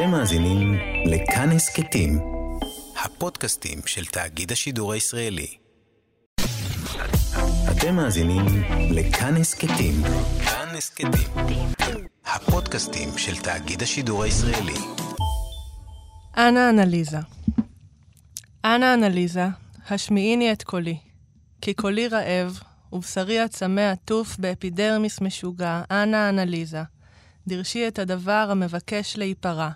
אתם מאזינים לכאן הסכתים, הפודקאסטים של תאגיד השידור הישראלי. אתם מאזינים לכאן הסכתים, כאן הסכתים, הפודקאסטים של תאגיד השידור הישראלי. אנא אנליזה. אנא אנליזה, השמיעיני את קולי. כי קולי רעב, ובשרי הצמא עטוף באפידרמיס משוגע, אנא אנליזה. דרשי את הדבר המבקש להיפרע.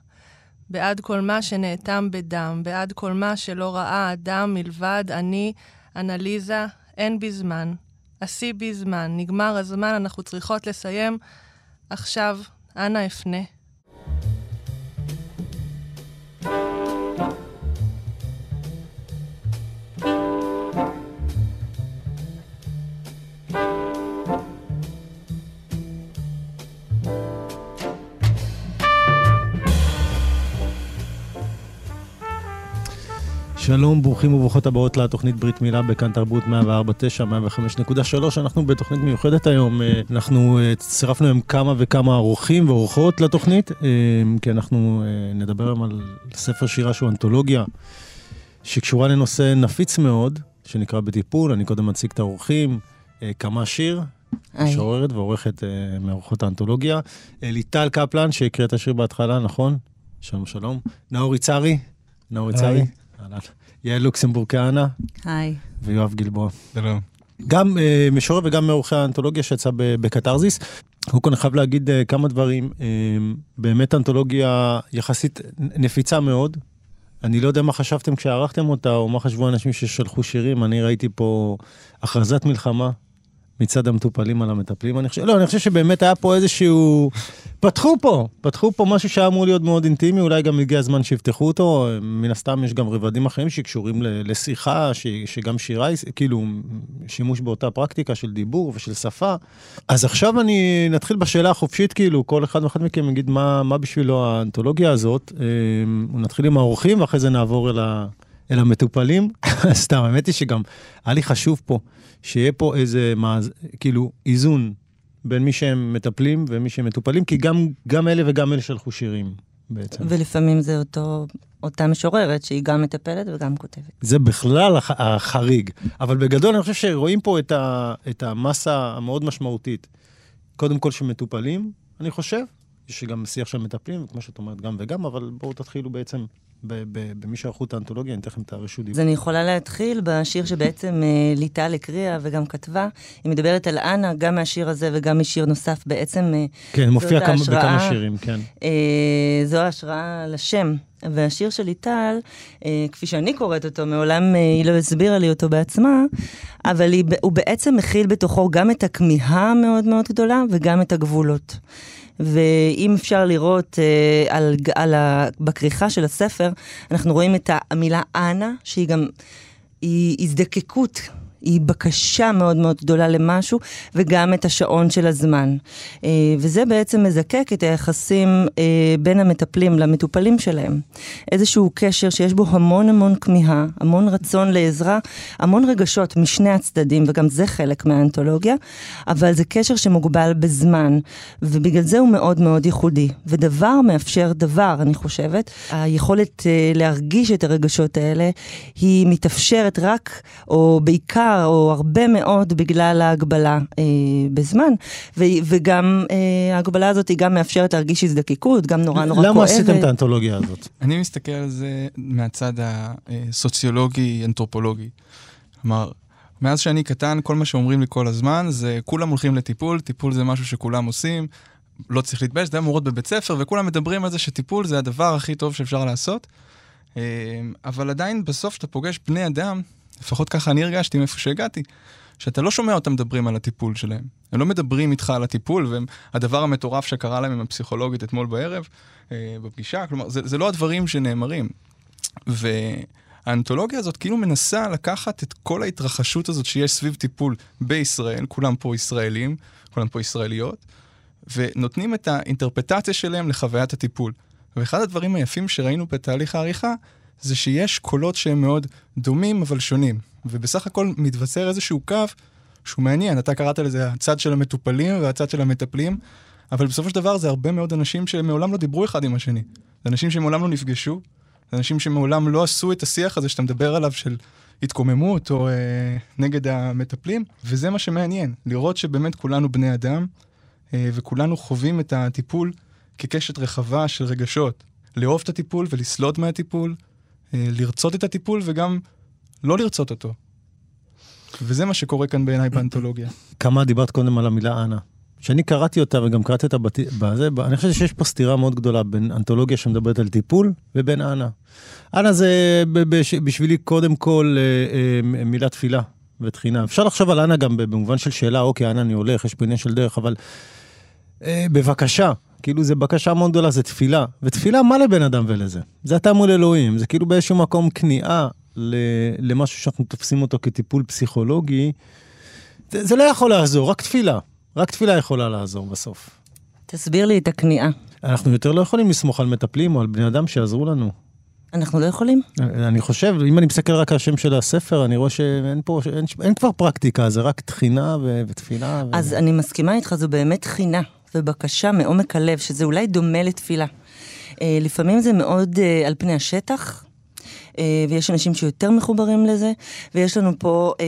בעד כל מה שנאטם בדם, בעד כל מה שלא ראה אדם מלבד אני, אנליזה, אין בי זמן. עשי בי זמן, נגמר הזמן, אנחנו צריכות לסיים. עכשיו, אנא אפנה. שלום, ברוכים וברוכות הבאות לתוכנית ברית מילה בכאן תרבות 104.9, 105.3. אנחנו בתוכנית מיוחדת היום. אה, אנחנו אה, צירפנו היום כמה וכמה אורחים ואורחות לתוכנית, אה, כי אנחנו נדבר היום על ספר שירה שהוא אנתולוגיה, שקשורה לנושא נפיץ מאוד, שנקרא בטיפול. אני קודם אציג את האורחים. כמה שיר, משוררת ועורכת מאורחות האנתולוגיה. ליטל קפלן, שהקריא את השיר בהתחלה, נכון? שלום, שלום. נאור יצהרי. נאור יצהרי. אהלן. יעל לוקסמבורג כהנא. היי. ויואב גלבוע. שלום. גם אה, משורר וגם מעורכי האנתולוגיה שיצא בקתרזיס. קודם כל אני חייב להגיד אה, כמה דברים. אה, באמת אנתולוגיה יחסית נפיצה מאוד. אני לא יודע מה חשבתם כשערכתם אותה, או מה חשבו אנשים ששלחו שירים. אני ראיתי פה הכרזת מלחמה מצד המטופלים על המטפלים. אני חושב, לא, אני חושב שבאמת היה פה איזשהו... פתחו פה, פתחו פה משהו שהיה אמור להיות מאוד אינטימי, אולי גם הגיע הזמן שיפתחו אותו. מן הסתם יש גם רבדים אחרים שקשורים לשיחה, ש, שגם שירה, כאילו, שימוש באותה פרקטיקה של דיבור ושל שפה. אז עכשיו אני נתחיל בשאלה החופשית, כאילו, כל אחד ואחד מכם יגיד מה, מה בשבילו האנתולוגיה הזאת. אה, נתחיל עם האורחים ואחרי זה נעבור אל, ה, אל המטופלים. סתם, האמת היא שגם היה לי חשוב פה. שיהיה פה איזה, מאז, כאילו, איזון בין מי שהם מטפלים ומי שהם מטופלים, כי גם, גם אלה וגם אלה שלחו שירים בעצם. ולפעמים זה אותו, אותה משוררת שהיא גם מטפלת וגם כותבת. זה בכלל הח, החריג. אבל בגדול אני חושב שרואים פה את, ה, את המסה המאוד משמעותית. קודם כל שמטופלים, אני חושב, יש גם שיח של מטפלים, כמו שאת אומרת, גם וגם, אבל בואו תתחילו בעצם במי שערכו את האנתולוגיה, אני אתן לכם את הרשות דיבור. אז אני יכולה להתחיל בשיר שבעצם אה, ליטל הקריאה וגם כתבה. היא מדברת על אנה, גם מהשיר הזה וגם משיר נוסף. בעצם אה, כן, מופיע כמה, ההשראה, בכמה שירים, כן. אה, זו ההשראה לשם. והשיר של ליטל, אה, כפי שאני קוראת אותו, מעולם אה, היא לא הסבירה לי אותו בעצמה, אבל היא, הוא בעצם מכיל בתוכו גם את הכמיהה המאוד מאוד גדולה וגם את הגבולות. ואם אפשר לראות אה, על, על ה, בכריכה של הספר, אנחנו רואים את המילה אנה, שהיא גם, היא הזדקקות. היא בקשה מאוד מאוד גדולה למשהו, וגם את השעון של הזמן. אה, וזה בעצם מזקק את היחסים אה, בין המטפלים למטופלים שלהם. איזשהו קשר שיש בו המון המון כמיהה, המון רצון לעזרה, המון רגשות משני הצדדים, וגם זה חלק מהאנתולוגיה, אבל זה קשר שמוגבל בזמן, ובגלל זה הוא מאוד מאוד ייחודי. ודבר מאפשר דבר, אני חושבת. היכולת אה, להרגיש את הרגשות האלה, היא מתאפשרת רק, או בעיקר, בעיקר, או הרבה מאוד בגלל ההגבלה אה, בזמן, ו- וגם אה, ההגבלה הזאת היא גם מאפשרת להרגיש הזדקקות, גם נורא נורא למה כואבת. למה עשיתם את האנתולוגיה הזאת? אני מסתכל על זה מהצד הסוציולוגי-אנתרופולוגי. כלומר, מאז שאני קטן, כל מה שאומרים לי כל הזמן זה כולם הולכים לטיפול, טיפול זה משהו שכולם עושים, לא צריך להתבייש, זה המורות בבית ספר, וכולם מדברים על זה שטיפול זה הדבר הכי טוב שאפשר לעשות. אה, אבל עדיין בסוף כשאתה פוגש בני אדם, לפחות ככה אני הרגשתי מאיפה שהגעתי, שאתה לא שומע אותם מדברים על הטיפול שלהם. הם לא מדברים איתך על הטיפול, והדבר המטורף שקרה להם עם הפסיכולוגית אתמול בערב, אה, בפגישה, כלומר, זה, זה לא הדברים שנאמרים. והאנתולוגיה הזאת כאילו מנסה לקחת את כל ההתרחשות הזאת שיש סביב טיפול בישראל, כולם פה ישראלים, כולם פה ישראליות, ונותנים את האינטרפטציה שלהם לחוויית הטיפול. ואחד הדברים היפים שראינו בתהליך העריכה, זה שיש קולות שהם מאוד דומים אבל שונים. ובסך הכל מתווסר איזשהו קו שהוא מעניין. אתה קראת לזה הצד של המטופלים והצד של המטפלים, אבל בסופו של דבר זה הרבה מאוד אנשים שמעולם לא דיברו אחד עם השני. זה אנשים שמעולם לא נפגשו, זה אנשים שמעולם לא עשו את השיח הזה שאתה מדבר עליו של התקוממות או אה, נגד המטפלים, וזה מה שמעניין, לראות שבאמת כולנו בני אדם, אה, וכולנו חווים את הטיפול כקשת רחבה של רגשות. לאהוב את הטיפול ולסלוד מהטיפול, לרצות את הטיפול וגם לא לרצות אותו. וזה מה שקורה כאן בעיניי באנתולוגיה. כמה דיברת קודם על המילה אנה. כשאני קראתי אותה וגם קראתי אותה בת... בזה, אני חושב שיש פה סתירה מאוד גדולה בין אנתולוגיה שמדברת על טיפול ובין אנה. אנה זה בשבילי קודם כל אה, אה, מילה תפילה ותחינה. אפשר לחשוב על אנה גם במובן של שאלה, אוקיי, אנה אני הולך, יש פה עניין של דרך, אבל אה, בבקשה, כאילו זה בקשה מאוד גדולה, זה תפילה. ותפילה, מה לבן אדם ולזה? זה אתה מול אלוהים, זה כאילו באיזשהו מקום כניעה למשהו שאנחנו תופסים אותו כטיפול פסיכולוגי. זה, זה לא יכול לעזור, רק תפילה. רק תפילה יכולה לעזור בסוף. תסביר לי את הכניעה. אנחנו יותר לא יכולים לסמוך על מטפלים או על בני אדם שיעזרו לנו. אנחנו לא יכולים? אני חושב, אם אני מסתכל רק על השם של הספר, אני רואה שאין פה, אין, אין כבר פרקטיקה, זה רק תחינה ו, ותפילה. אז ו... אני מסכימה איתך, זו באמת תחינה ובקשה מעומק הלב, שזה אולי דומה לתפילה. אה, לפעמים זה מאוד אה, על פני השטח, אה, ויש אנשים שיותר מחוברים לזה, ויש לנו פה אה,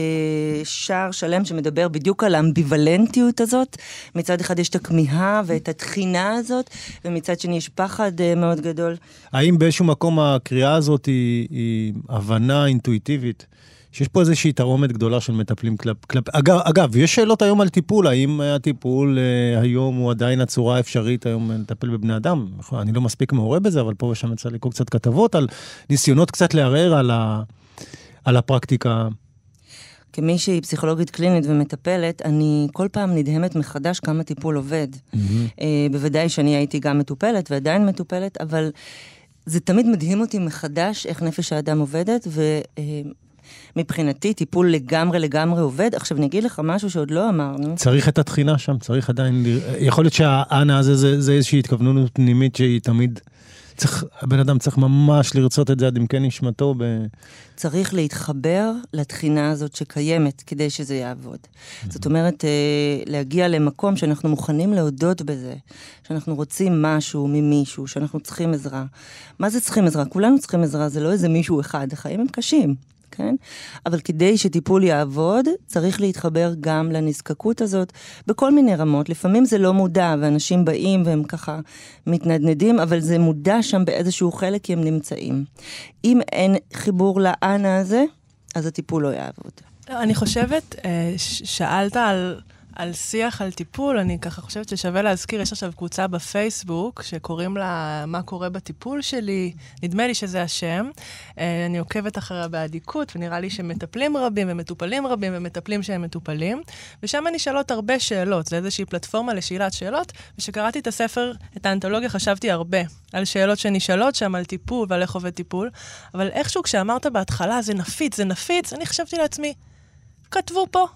שער שלם שמדבר בדיוק על האמביוולנטיות הזאת. מצד אחד יש את הכמיהה ואת התחינה הזאת, ומצד שני יש פחד אה, מאוד גדול. האם באיזשהו מקום הקריאה הזאת היא, היא הבנה אינטואיטיבית? שיש פה איזושהי תרעומת גדולה של מטפלים כלפ... כלפ... אגב, אגב, יש שאלות היום על טיפול, האם הטיפול אה, היום הוא עדיין הצורה האפשרית היום לטפל בבני אדם? אני לא מספיק מעורה בזה, אבל פה ושם יצא לקרוא קצת כתבות על ניסיונות קצת לערער על, ה... על הפרקטיקה. כמי שהיא פסיכולוגית קלינית ומטפלת, אני כל פעם נדהמת מחדש כמה טיפול עובד. Mm-hmm. אה, בוודאי שאני הייתי גם מטופלת ועדיין מטופלת, אבל... זה תמיד מדהים אותי מחדש איך נפש האדם עובדת, ו... אה, מבחינתי טיפול לגמרי לגמרי עובד. עכשיו אני אגיד לך משהו שעוד לא אמרנו. צריך את התחינה שם, צריך עדיין, יכול להיות שהאנה הזה זה, זה איזושהי התכווננות פנימית שהיא תמיד... צריך, הבן אדם צריך ממש לרצות את זה עד עמקי נשמתו. ב... צריך להתחבר לתחינה הזאת שקיימת כדי שזה יעבוד. Mm-hmm. זאת אומרת, אה, להגיע למקום שאנחנו מוכנים להודות בזה, שאנחנו רוצים משהו ממישהו, שאנחנו צריכים עזרה. מה זה צריכים עזרה? כולנו צריכים עזרה, זה לא איזה מישהו אחד, החיים הם קשים. כן? אבל כדי שטיפול יעבוד, צריך להתחבר גם לנזקקות הזאת בכל מיני רמות. לפעמים זה לא מודע, ואנשים באים והם ככה מתנדנדים, אבל זה מודע שם באיזשהו חלק כי הם נמצאים. אם אין חיבור לאנה הזה, אז הטיפול לא יעבוד. אני חושבת, אה, שאלת על... על שיח על טיפול, אני ככה חושבת ששווה להזכיר, יש עכשיו קבוצה בפייסבוק שקוראים לה מה קורה בטיפול שלי, נדמה לי שזה השם. אה, אני עוקבת אחריה באדיקות, ונראה לי שמטפלים רבים ומטופלים רבים ומטפלים שהם מטופלים, ושם נשאלות הרבה שאלות, זה איזושהי פלטפורמה לשאלת שאלות, וכשקראתי את הספר, את האנתולוגיה, חשבתי הרבה על שאלות שנשאלות שם, על טיפול ועל איך עובד טיפול, אבל איכשהו כשאמרת בהתחלה, זה נפיץ, זה נפיץ, אני חשבתי לעצמי, כתבו פה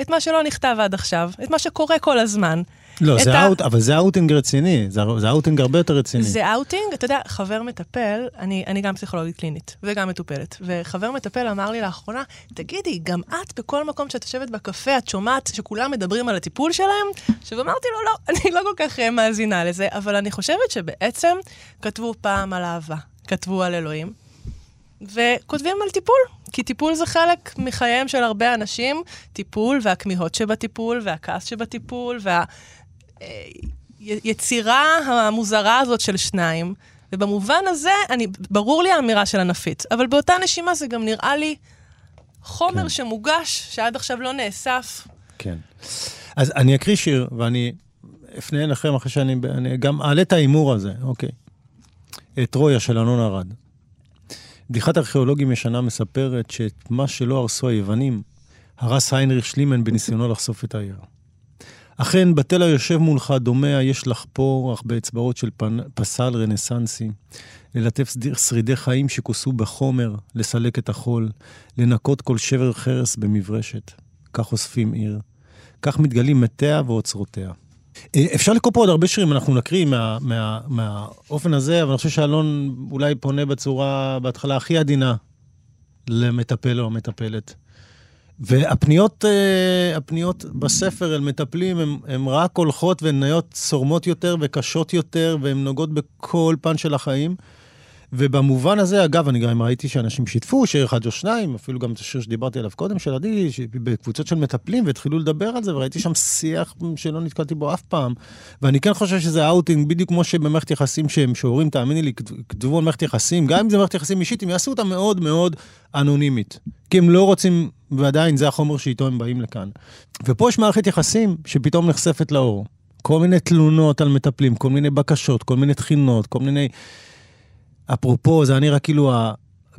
את מה שלא נכתב עד עכשיו, את מה שקורה כל הזמן. לא, זה ה... out, אבל זה אאוטינג רציני, זה, זה אאוטינג הרבה יותר רציני. זה אאוטינג, אתה יודע, חבר מטפל, אני, אני גם פסיכולוגית קלינית, וגם מטופלת, וחבר מטפל אמר לי לאחרונה, תגידי, גם את בכל מקום שאת יושבת בקפה, את שומעת שכולם מדברים על הטיפול שלהם? עכשיו אמרתי לו, לא, אני לא כל כך אה, מאזינה לזה, אבל אני חושבת שבעצם כתבו פעם על אהבה, כתבו על אלוהים, וכותבים על טיפול, כי טיפול זה חלק מחייהם של הרבה אנשים, טיפול והכמיהות שבטיפול, והכעס שבטיפול, והיצירה המוזרה הזאת של שניים. ובמובן הזה, אני, ברור לי האמירה של הנפיץ, אבל באותה נשימה זה גם נראה לי חומר כן. שמוגש, שעד עכשיו לא נאסף. כן. אז אני אקריא שיר, ואני אפנה אליכם אחרי שאני אני גם אעלה את ההימור הזה, אוקיי. את רויה של אלון ארד. בדיחת ארכיאולוגים ישנה מספרת שאת מה שלא הרסו היוונים, הרס היינריך שלימן בניסיונו לחשוף את העיר. אכן, בתל היושב מולך דומע יש לחפור, אך באצבעות של פנ... פסל רנסנסי, ללטף שרידי חיים שכוסו בחומר, לסלק את החול, לנקות כל שבר חרס במברשת. כך אוספים עיר. כך מתגלים מתיה ואוצרותיה. אה, אפשר לקרוא פה עוד הרבה שירים, אנחנו נקריא מה, מה, מהאופן הזה, אבל אני חושב שאלון אולי פונה בצורה, בהתחלה הכי עדינה, למטפל או מטפלת. והפניות אה, הפניות בספר אל מטפלים הן רק הולכות והן נהיות צורמות יותר וקשות יותר, והן נוגעות בכל פן של החיים. ובמובן הזה, אגב, אני גם ראיתי שאנשים שיתפו, שיר אחד או שניים, אפילו גם את השיר שדיברתי עליו קודם, של עדי, בקבוצות של מטפלים, והתחילו לדבר על זה, וראיתי שם שיח שלא נתקלתי בו אף פעם. ואני כן חושב שזה אאוטינג, בדיוק כמו שבמערכת יחסים שהם שוברים, תאמיני לי, כתבו על מערכת יחסים, גם אם זה מערכת יחסים אישית, הם יעשו אותה מאוד מאוד אנונימית. כי הם לא רוצים, ועדיין זה החומר שאיתו הם באים לכאן. ופה יש מערכת יחסים שפתאום נחשפת לאור. כל מיני תלונות על מטפלים, כל מיני בקשות, כל מיני תחינות, כל מיני... אפרופו, זה נראה כאילו ה...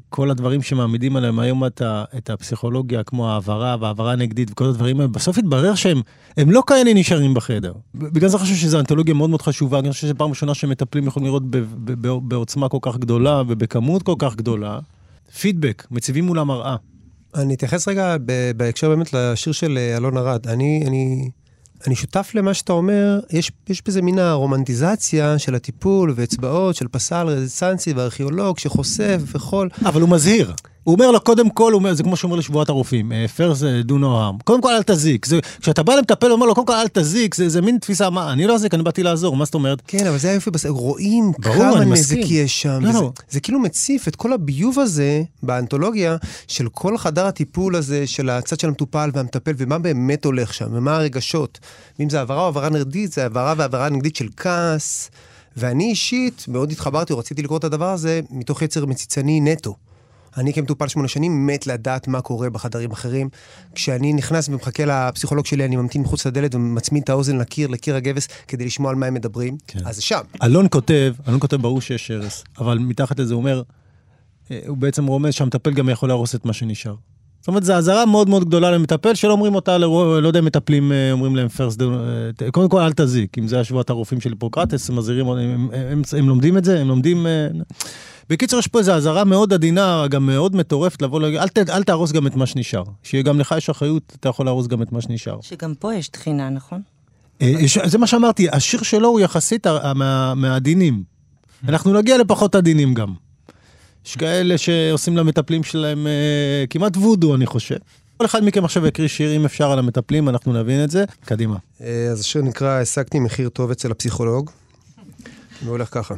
כל הדברים שמעמידים עליהם היום את, ה, את הפסיכולוגיה, כמו העברה והעברה נגדית וכל הדברים האלה, בסוף התברר שהם לא כאלה נשארים בחדר. בגלל זה חושב שזו אנתולוגיה מאוד מאוד חשובה, אני חושב שזו פעם ראשונה שמטפלים יכולים לראות ב, ב, ב, בעוצמה כל כך גדולה ובכמות כל כך גדולה. פידבק, מציבים מול המראה. אני אתייחס רגע בהקשר באמת לשיר של אה, אלון ארד. אני, אני אני שותף למה שאתה אומר, יש, יש בזה מין הרומנטיזציה של הטיפול ואצבעות של פסל רזיסנסי וארכיאולוג שחושף וכל... אבל הוא מזהיר. הוא אומר לו, קודם כל, אומר, זה כמו שאומר לשבועת הרופאים, פרס דו נועם. קודם כל, אל תזיק. זה, כשאתה בא למטפל, הוא אומר לו, קודם כל, אל תזיק, זה, זה מין תפיסה, מה, אני לא אזיק, אני באתי לעזור, מה זאת אומרת? כן, אבל זה היופי, בס... רואים ברור, כמה נזק יש שם. לא, וזה, לא. זה כאילו מציף את כל הביוב הזה באנתולוגיה, של כל חדר הטיפול הזה, של הצד של המטופל והמטפל, ומה באמת הולך שם, ומה הרגשות. ואם זה העברה או העברה נגדית, זה העברה והעברה נגדית של כעס. ואני אישית מאוד התחברתי, רציתי לקרוא את הדבר הזה מתוך יצר מציצני נטו. אני כמטופל שמונה שנים מת לדעת מה קורה בחדרים אחרים. כשאני נכנס ומחכה לפסיכולוג שלי, אני ממתין מחוץ לדלת ומצמיד את האוזן לקיר, לקיר הגבס, כדי לשמוע על מה הם מדברים. כן. אז זה שם. אלון כותב, אלון כותב, ברור שיש הרס, אבל מתחת לזה הוא אומר, אה, הוא בעצם רומז שהמטפל גם יכול להרוס את מה שנשאר. זאת אומרת, זו אזהרה מאוד מאוד גדולה למטפל, שלא אומרים אותה, לא, לא יודע אם מטפלים אה, אומרים להם פרסט, אה, קודם כל אל תזיק, אם זה השבועת הרופאים של היפוקרטס, הם מזהירים, הם, הם, הם, הם לומדים את זה, הם לומדים... בקיצור, יש פה איזו אזהרה מאוד עדינה, גם מאוד מטורפת, לבוא להגיד, אל, ת, אל תהרוס גם את מה שנשאר. שיהיה גם לך יש אחריות, אתה יכול להרוס גם את מה שנשאר. שגם פה יש תחינה, נכון? אה, זה מה שאמרתי, השיר שלו הוא יחסית מה, מהעדינים. אנחנו נגיע לפחות עדינים גם. יש כאלה שעושים למטפלים שלהם אה, כמעט וודו, אני חושב. כל אחד מכם עכשיו יקריא שיר, אם אפשר, על המטפלים, אנחנו נבין את זה. קדימה. אה, אז השיר נקרא "השגתי מחיר טוב אצל הפסיכולוג", והוא הולך ככה.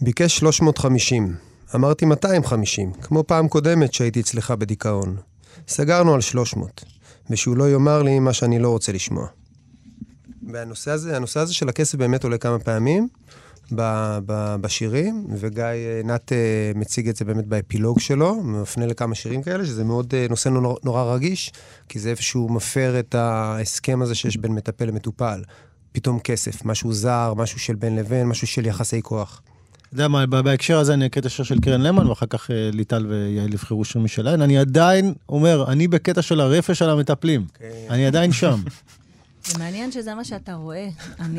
ביקש 350. אמרתי 250, כמו פעם קודמת שהייתי אצלך בדיכאון. סגרנו על 300, ושהוא לא יאמר לי מה שאני לא רוצה לשמוע. והנושא הזה, הנושא הזה של הכסף באמת עולה כמה פעמים ב, ב, בשירים, וגיא אה, נת אה, מציג את זה באמת באפילוג שלו, מפנה לכמה שירים כאלה, שזה מאוד אה, נושא נורא, נורא רגיש, כי זה איפשהו מפר את ההסכם הזה שיש בין מטפל למטופל. פתאום כסף, משהו זר, משהו של בין לבין, משהו של יחסי כוח. יודע מה, בהקשר הזה אני אקריא את השיר של קרן למן, ואחר כך אה, ליטל ויעל יבחרו שיר משלהן. אני עדיין אומר, אני בקטע של הרפש על המטפלים. כן. אני עדיין שם. זה מעניין שזה מה שאתה רואה.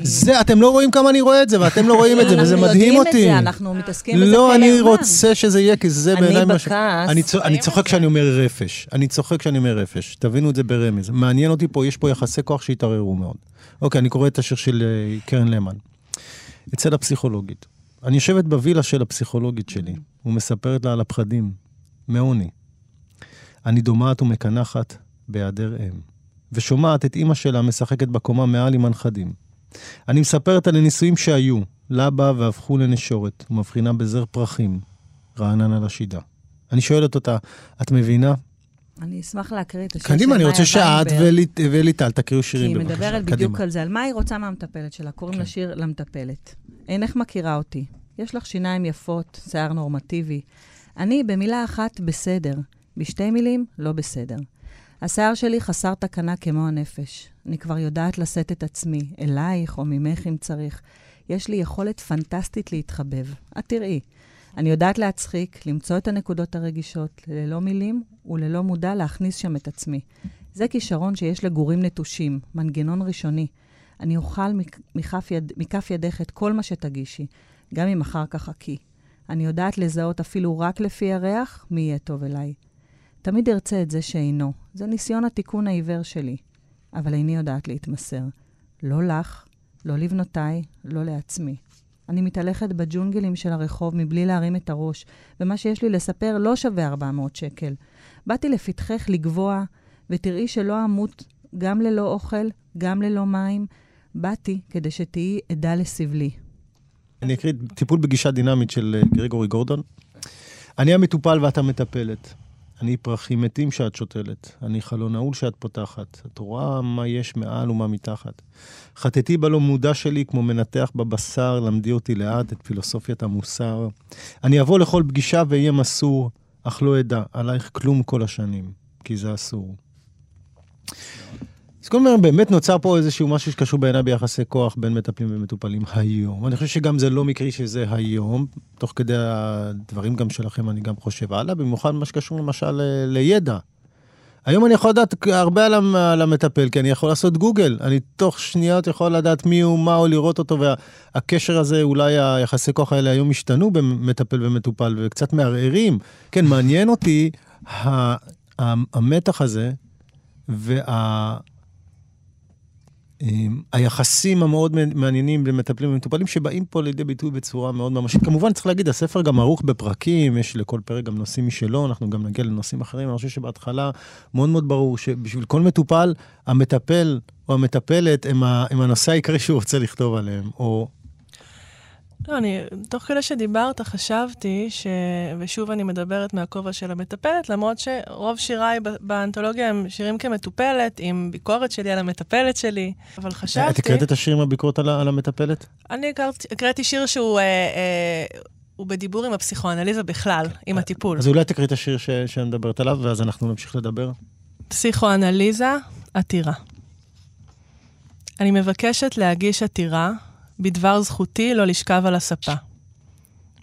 זה, אתם לא רואים כמה אני רואה את זה, ואתם לא רואים את זה, וזה מדהים אותי. אנחנו יודעים את זה, אנחנו מתעסקים בזה לא, אני רוצה שזה יהיה, כי זה בעיניי מה ש... אני בכעס. אני צוחק כשאני אומר רפש. אני צוחק כשאני אומר רפש. תבינו את זה ברמז. מעניין אותי פה, יש פה יחסי כוח שהתערערו מאוד. אוקיי, אני קורא את השיר של אה, קרן למן. אצל הפסיכולוגית. אני יושבת בווילה של הפסיכולוגית שלי, ומספרת לה על הפחדים, מעוני. אני דומעת ומקנחת בהיעדר אם, ושומעת את אימא שלה משחקת בקומה מעל עם הנכדים. אני מספרת על הניסויים שהיו, לבה והפכו לנשורת, ומבחינה בזר פרחים, רענן על השידה. אני שואלת אותה, את מבינה? אני אשמח להקריא את השיר של מאיה קדימה, אני רוצה שאת וליטל תקריאו שירים בבקשה. כי היא מדברת בדיוק על זה, על מה היא רוצה מהמטפלת שלה. קוראים כן. לשיר למטפלת. אינך מכירה אותי. יש לך שיניים יפות, שיער נורמטיבי. אני, במילה אחת, בסדר. בשתי מילים, לא בסדר. השיער שלי חסר תקנה כמו הנפש. אני כבר יודעת לשאת את עצמי, אלייך או ממך אם צריך. יש לי יכולת פנטסטית להתחבב. את תראי. אני יודעת להצחיק, למצוא את הנקודות הרגישות, ללא מילים וללא מודע להכניס שם את עצמי. זה כישרון שיש לגורים נטושים, מנגנון ראשוני. אני אוכל מכף, יד, מכף ידך את כל מה שתגישי, גם אם אחר כך חכי. אני יודעת לזהות אפילו רק לפי הריח מי יהיה טוב אליי. תמיד ארצה את זה שאינו. זה ניסיון התיקון העיוור שלי. אבל איני יודעת להתמסר. לא לך, לא לבנותיי, לא לעצמי. אני מתהלכת בג'ונגלים של הרחוב מבלי להרים את הראש, ומה שיש לי לספר לא שווה 400 שקל. באתי לפתחך לגבוה ותראי שלא אמות גם ללא אוכל, גם ללא מים. באתי כדי שתהיי עדה לסבלי. אני אקריא טיפול בגישה דינמית של אה, גרגורי גורדון. אני המטופל ואת המטפלת. אני פרחים מתים שאת שותלת. אני חלון נעול שאת פותחת. את רואה מה יש מעל ומה מתחת. חטאתי בלא מודע שלי כמו מנתח בבשר, למדי אותי לאט את פילוסופיית המוסר. אני אבוא לכל פגישה ואהיה מסור, אך לא אדע עלייך כלום כל השנים, כי זה אסור. אז כל הזמן באמת נוצר פה איזשהו משהו שקשור בעיניי ביחסי כוח בין מטפלים ומטופלים היום. אני חושב שגם זה לא מקרי שזה היום, תוך כדי הדברים גם שלכם אני גם חושב הלאה, במיוחד מה שקשור למשל ל- לידע. היום אני יכול לדעת הרבה על, המ- על המטפל, כי אני יכול לעשות גוגל. אני תוך שניות יכול לדעת מי הוא, מה הוא, לראות אותו, והקשר הזה, אולי היחסי כוח האלה היום השתנו בין מטפל ומטופל, וקצת מערערים. כן, מעניין אותי המתח הזה, וה... אמ, היחסים המאוד מעניינים בין מטפלים ומטופלים שבאים פה לידי ביטוי בצורה מאוד ממשית. כמובן צריך להגיד, הספר גם ערוך בפרקים, יש לכל פרק גם נושאים משלו, אנחנו גם נגיע לנושאים אחרים. אני חושב שבהתחלה מאוד מאוד ברור שבשביל כל מטופל, המטפל או המטפלת הם, ה, הם הנושא העיקרי שהוא רוצה לכתוב עליהם, או לא, אני, תוך כדי שדיברת, חשבתי ש... ושוב אני מדברת מהכובע של המטפלת, למרות שרוב שיריי באנתולוגיה הם שירים כמטופלת, עם ביקורת שלי על המטפלת שלי, אבל חשבתי... את הקראת את השיר עם הביקורת על, על המטפלת? אני הקראתי שיר שהוא... אה, אה, הוא בדיבור עם הפסיכואנליזה בכלל, עם הטיפול. אז אולי תקריא את השיר ש... שאני מדברת עליו, ואז אנחנו נמשיך לדבר. פסיכואנליזה, עתירה. אני מבקשת להגיש עתירה בדבר זכותי לא לשכב על הספה.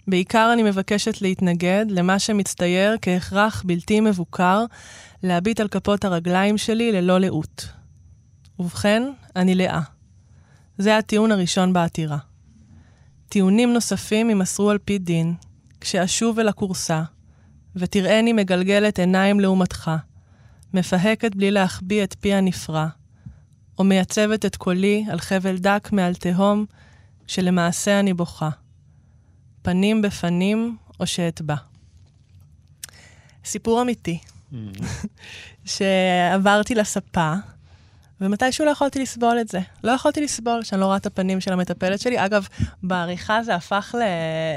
בעיקר אני מבקשת להתנגד למה שמצטייר כהכרח בלתי מבוקר להביט על כפות הרגליים שלי ללא לאות. ובכן, אני לאה. זה הטיעון הראשון בעתירה. טיעונים נוספים יימסרו על פי דין, כשאשוב אל הכורסה, ותראני מגלגלת עיניים לעומתך, מפהקת בלי להחביא את פי הנפרע, או מייצבת את קולי על חבל דק מעל תהום, שלמעשה אני בוכה. פנים בפנים, או שאתבע. סיפור אמיתי, mm. שעברתי לספה, ומתישהו לא יכולתי לסבול את זה. לא יכולתי לסבול שאני לא רואה את הפנים של המטפלת שלי. אגב, בעריכה זה הפך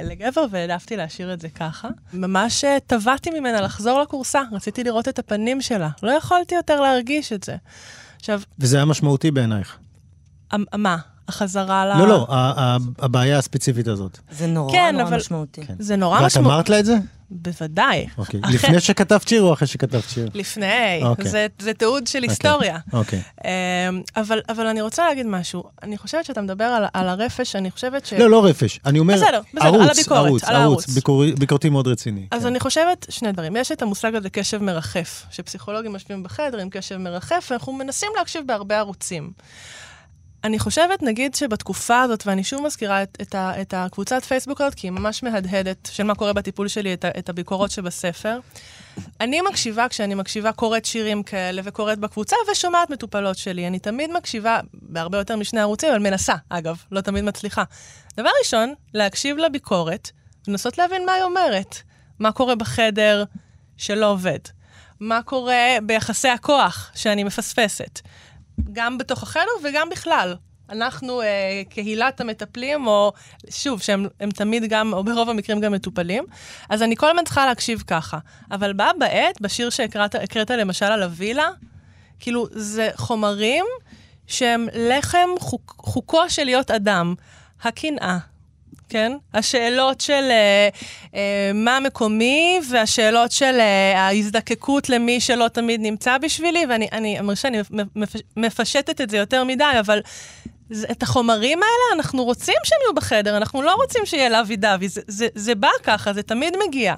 לגבר והעדפתי להשאיר את זה ככה. ממש טבעתי אה, ממנה לחזור לכורסה, רציתי לראות את הפנים שלה. לא יכולתי יותר להרגיש את זה. עכשיו... וזה היה משמעותי בעינייך. מה? החזרה ל... לא, לא, הבעיה הספציפית הזאת. זה נורא כן, נורא אבל... משמעותי. כן. זה נורא משמעותי. ואת אמרת לה את זה? בוודאי. אוקיי. לפני שכתבת שיר או אחרי שכתבת שיר? לפני. אוקיי. זה, זה תיעוד של אוקיי. היסטוריה. אוקיי. אמ, אבל, אבל אני רוצה להגיד משהו. אני חושבת שאתה מדבר על, על הרפש, אני חושבת ש... לא, לא רפש. אני אומר, בסדר, בסדר, ערוץ, על הביקורת, ערוץ, על הערוץ. ביקור, ביקורתי מאוד רציני. אז כן. אני חושבת שני דברים. יש את המושג הזה קשב מרחף, שפסיכולוגים יושבים בחדר עם קשב מרחף, ואנחנו מנסים להקשיב בהרבה ערוצים. אני חושבת, נגיד שבתקופה הזאת, ואני שוב מזכירה את, את, ה, את הקבוצת פייסבוק הזאת, כי היא ממש מהדהדת של מה קורה בטיפול שלי, את, ה, את הביקורות שבספר. אני מקשיבה, כשאני מקשיבה, קוראת שירים כאלה וקוראת בקבוצה ושומעת מטופלות שלי. אני תמיד מקשיבה, בהרבה יותר משני ערוצים, אבל מנסה, אגב, לא תמיד מצליחה. דבר ראשון, להקשיב לביקורת, לנסות להבין מה היא אומרת. מה קורה בחדר שלא עובד. מה קורה ביחסי הכוח שאני מפספסת. גם בתוך החדר וגם בכלל. אנחנו, אה, קהילת המטפלים, או שוב, שהם תמיד גם, או ברוב המקרים גם מטופלים, אז אני כל הזמן צריכה להקשיב ככה. אבל בה בעת, בשיר שהקראת למשל על הווילה, כאילו, זה חומרים שהם לחם חוק, חוקו של להיות אדם. הקנאה, כן? השאלות של uh, uh, מה מקומי, והשאלות של uh, ההזדקקות למי שלא תמיד נמצא בשבילי, ואני מרשה, אני מפשטת את זה יותר מדי, אבל את החומרים האלה אנחנו רוצים שהם יהיו בחדר, אנחנו לא רוצים שיהיה לאבי דווי, זה, זה, זה בא ככה, זה תמיד מגיע.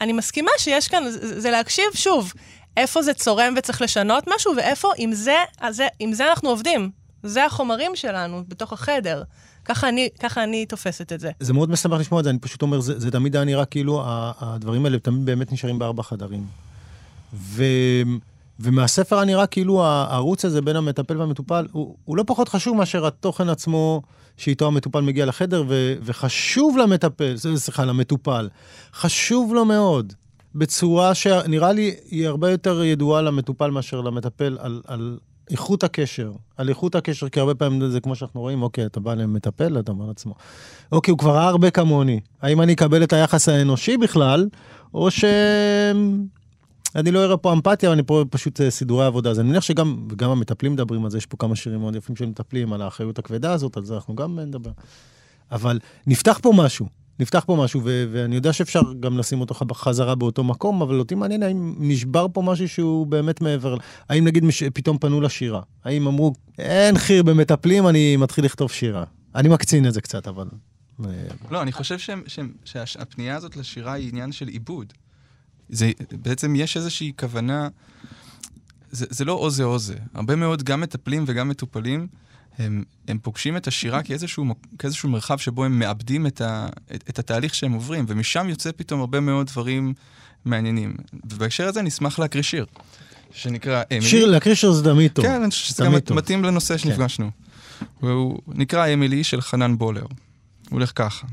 אני מסכימה שיש כאן, זה, זה להקשיב שוב, איפה זה צורם וצריך לשנות משהו, ואיפה, עם זה, זה, עם זה אנחנו עובדים. זה החומרים שלנו בתוך החדר. ככה אני, ככה אני תופסת את זה. זה מאוד משמח לשמוע את זה, אני פשוט אומר, זה, זה תמיד היה נראה כאילו הדברים האלה תמיד באמת נשארים בארבע חדרים. ו, ומהספר היה נראה כאילו הערוץ הזה בין המטפל והמטופל, הוא, הוא לא פחות חשוב מאשר התוכן עצמו שאיתו המטופל מגיע לחדר, ו, וחשוב למטפל, סליחה, למטופל, חשוב לו מאוד בצורה שנראה לי היא הרבה יותר ידועה למטופל מאשר למטפל על, על איכות הקשר. על איכות הקשר, כי הרבה פעמים זה כמו שאנחנו רואים, אוקיי, אתה בא למטפל, אתה אומר לעצמו, אוקיי, הוא כבר ראה הרבה כמוני, האם אני אקבל את היחס האנושי בכלל, או ש... אני לא אראה פה אמפתיה, אני פה פשוט אה, סידורי עבודה. אז אני מניח שגם, וגם המטפלים מדברים על זה, יש פה כמה שירים מאוד יפים של מטפלים, על האחריות הכבדה הזאת, על זה אנחנו גם נדבר. אבל נפתח פה משהו, נפתח פה משהו, ו- ואני יודע שאפשר גם לשים אותו חזרה באותו מקום, אבל אותי מעניין האם נשבר פה משהו שהוא באמת מעבר, האם נגיד מש- פתאום פנו לשירה? האם אמרו, אין חיר במטפלים, אני מתחיל לכתוב שירה. אני מקצין את זה קצת, אבל... אה, לא, אני חושב שהפנייה הזאת לשירה היא עניין של עיבוד. זה, בעצם יש איזושהי כוונה, זה, זה לא או זה או זה. הרבה מאוד, גם מטפלים וגם מטופלים, הם, הם פוגשים את השירה כאיזשהו, כאיזשהו מרחב שבו הם מאבדים את, ה, את, את התהליך שהם עוברים, ומשם יוצא פתאום הרבה מאוד דברים מעניינים. ובהקשר הזה נשמח להקריא שיר, שנקרא אמילי. שיר, להקריא שיר זה תמיד טוב. כן, אני חושב שזה גם טוב. מתאים לנושא שנפגשנו. והוא נקרא אמילי של חנן בולר. הוא הולך ככה: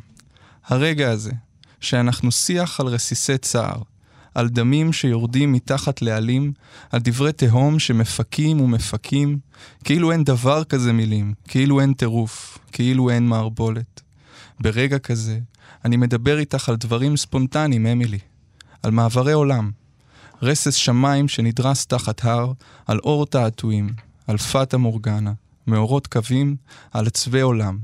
הרגע הזה, שאנחנו שיח על רסיסי צער, על דמים שיורדים מתחת לעלים, על דברי תהום שמפקים ומפקים, כאילו אין דבר כזה מילים, כאילו אין טירוף, כאילו אין מערבולת. ברגע כזה, אני מדבר איתך על דברים ספונטניים, אמילי. על מעברי עולם, רסס שמיים שנדרס תחת הר, על אור תעתועים, על פטה מורגנה, מאורות קווים, על עצבי עולם.